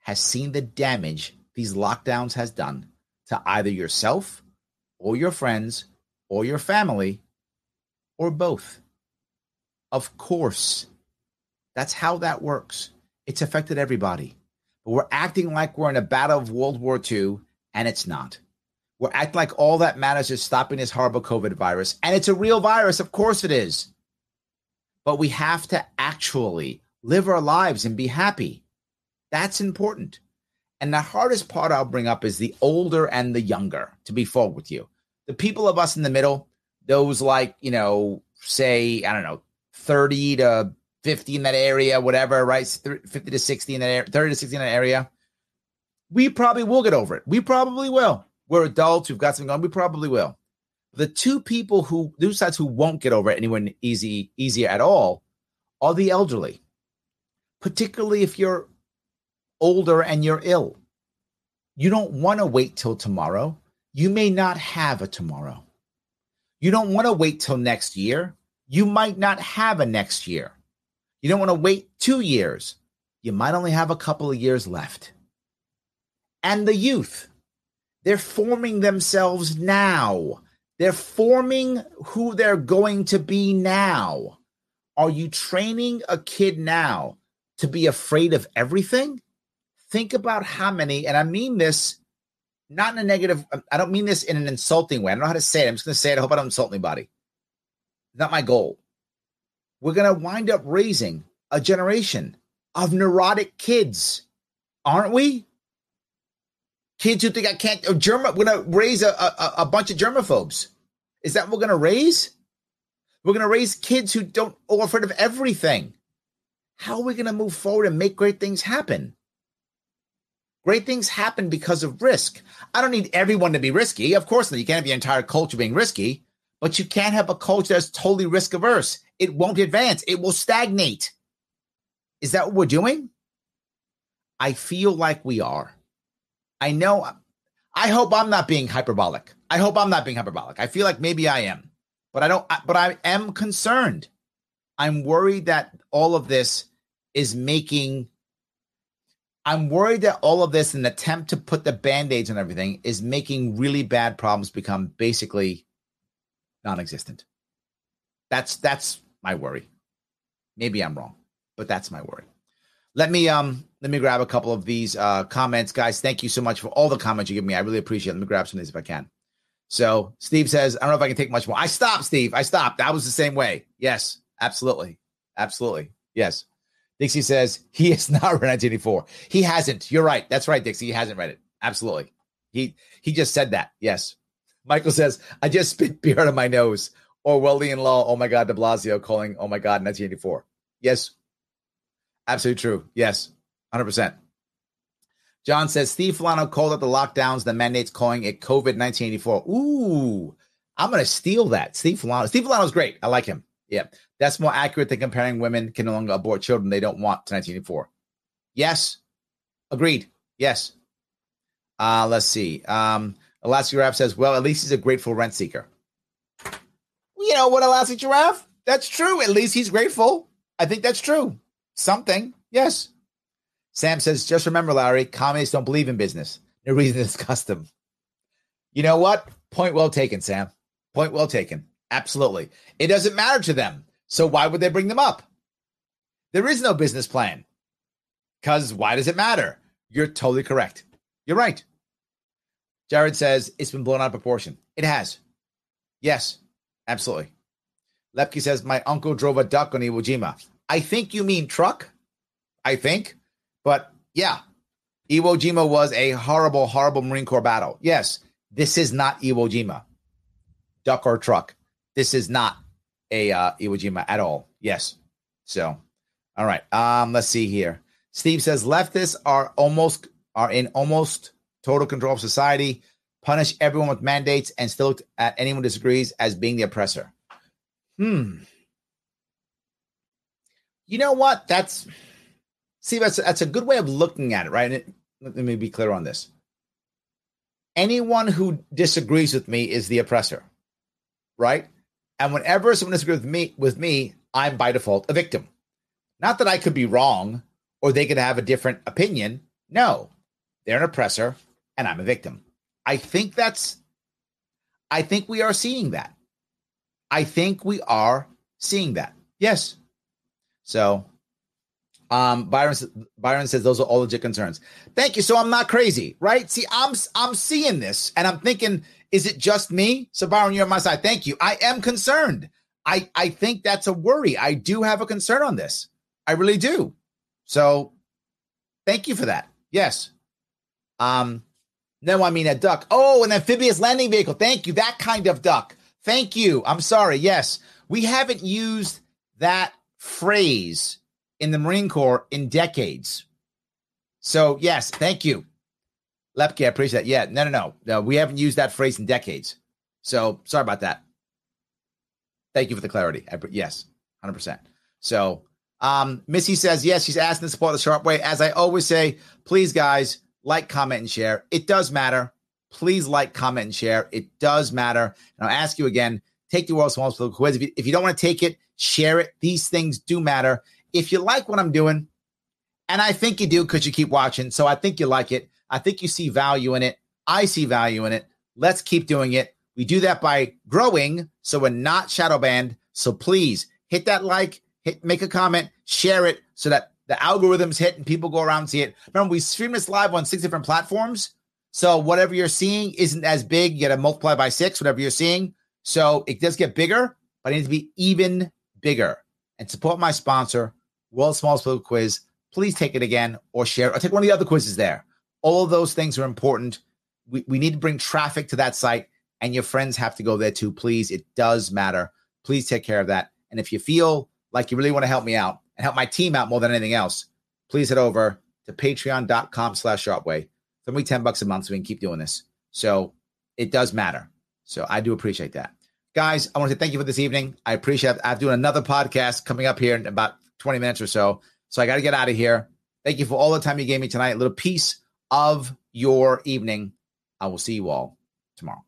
has seen the damage these lockdowns has done to either yourself or your friends or your family or both. Of course, that's how that works. It's affected everybody. But we're acting like we're in a battle of World War II, and it's not. We're acting like all that matters is stopping this horrible COVID virus. And it's a real virus. Of course it is. But we have to actually live our lives and be happy. That's important. And the hardest part I'll bring up is the older and the younger, to be forward with you. The people of us in the middle, those like, you know, say, I don't know, 30 to 50 in that area, whatever, right? 50 to 60 in that area, 30 to 60 in that area. We probably will get over it. We probably will. We're adults, we've got something going, we probably will. The two people who, two sides who won't get over it anywhere easy, easier at all are the elderly, particularly if you're older and you're ill. You don't want to wait till tomorrow. You may not have a tomorrow. You don't want to wait till next year. You might not have a next year. You don't want to wait two years. You might only have a couple of years left. And the youth, they're forming themselves now. They're forming who they're going to be now. Are you training a kid now to be afraid of everything? Think about how many, and I mean this not in a negative, I don't mean this in an insulting way. I don't know how to say it. I'm just going to say it. I hope I don't insult anybody. Not my goal. We're going to wind up raising a generation of neurotic kids, aren't we? Kids who think I can't, or germ, we're going to raise a, a, a bunch of germaphobes. Is that what we're going to raise? We're going to raise kids who don't, are afraid of everything. How are we going to move forward and make great things happen? Great things happen because of risk. I don't need everyone to be risky. Of course. You can't have your entire culture being risky, but you can't have a culture that's totally risk averse. It won't advance. It will stagnate. Is that what we're doing? I feel like we are. I know. I hope I'm not being hyperbolic. I hope I'm not being hyperbolic. I feel like maybe I am, but I don't. But I am concerned. I'm worried that all of this is making. I'm worried that all of this, an attempt to put the band aids on everything, is making really bad problems become basically non-existent. That's that's my worry. Maybe I'm wrong, but that's my worry. Let me um let me grab a couple of these uh comments, guys. Thank you so much for all the comments you give me. I really appreciate it. Let me grab some of these if I can. So Steve says, I don't know if I can take much more. I stopped, Steve. I stopped. That was the same way. Yes, absolutely. Absolutely. Yes. Dixie says he is not read 1984. He hasn't. You're right. That's right, Dixie. He hasn't read it. Absolutely. He he just said that. Yes. Michael says, I just spit beer out of my nose. Orwellian law. Oh my God, de Blasio calling, oh my God, 1984. Yes. Absolutely true. Yes. 100%. John says, Steve Filano called out the lockdowns, the mandates calling it COVID 1984. Ooh, I'm going to steal that. Steve Filano. Steve Filano's great. I like him. Yeah. That's more accurate than comparing women can no longer abort children they don't want to 1984. Yes. Agreed. Yes. Uh, let's see. Um, Elastic Giraffe says, well, at least he's a grateful rent seeker. You know what, Elastic Giraffe? That's true. At least he's grateful. I think that's true. Something. Yes. Sam says, just remember, Larry, communists don't believe in business. No reason to discuss them. You know what? Point well taken, Sam. Point well taken. Absolutely. It doesn't matter to them. So why would they bring them up? There is no business plan. Because why does it matter? You're totally correct. You're right. Jared says it's been blown out of proportion. It has. Yes, absolutely. Lepke says my uncle drove a duck on Iwo Jima. I think you mean truck. I think, but yeah, Iwo Jima was a horrible, horrible Marine Corps battle. Yes, this is not Iwo Jima, duck or truck. This is not a uh, Iwo Jima at all. Yes. So, all right. Um, let's see here. Steve says leftists are almost are in almost total control of society, punish everyone with mandates, and still look at anyone disagrees as being the oppressor. Hmm. You know what? That's see, that's that's a good way of looking at it, right? It, let me be clear on this. Anyone who disagrees with me is the oppressor, right? And whenever someone disagrees with me, with me, I'm by default a victim. Not that I could be wrong or they could have a different opinion. No, they're an oppressor and I'm a victim. I think that's, I think we are seeing that. I think we are seeing that. Yes. So, um, Byron, Byron says those are all legit concerns. Thank you. So I'm not crazy, right? See, I'm, I'm seeing this and I'm thinking, is it just me? So Byron, you're on my side. Thank you. I am concerned. I, I think that's a worry. I do have a concern on this. I really do. So thank you for that. Yes. Um, no, I mean a duck. Oh, an amphibious landing vehicle. Thank you. That kind of duck. Thank you. I'm sorry. Yes. We haven't used that phrase in the Marine Corps in decades. So, yes, thank you. Lepke, I appreciate that. Yeah, no, no, no. No, we haven't used that phrase in decades. So, sorry about that. Thank you for the clarity. I, yes, 100%. So, um, Missy says, yes, she's asking to support the Sharpe Way. As I always say, please, guys, like, comment, and share. It does matter. Please like, comment, and share. It does matter. And I'll ask you again take the world's smallest political quiz. If you, if you don't want to take it, share it. These things do matter. If you like what I'm doing, and I think you do because you keep watching, so I think you like it. I think you see value in it. I see value in it. Let's keep doing it. We do that by growing, so we're not shadow banned. So please hit that like, hit, make a comment, share it, so that the algorithms hit and people go around and see it. Remember, we stream this live on six different platforms. So whatever you're seeing isn't as big. You got to multiply by six, whatever you're seeing. So it does get bigger, but it needs to be even bigger. And support my sponsor, World Smallest Political Quiz. Please take it again or share or take one of the other quizzes there. All of those things are important. We, we need to bring traffic to that site, and your friends have to go there too. Please, it does matter. Please take care of that. And if you feel like you really want to help me out and help my team out more than anything else, please head over to patreon.com slash sharpway. Throw me 10 bucks a month so we can keep doing this. So it does matter. So I do appreciate that. Guys, I want to say thank you for this evening. I appreciate it. I'm doing another podcast coming up here in about 20 minutes or so. So I got to get out of here. Thank you for all the time you gave me tonight. A little piece of your evening. I will see you all tomorrow.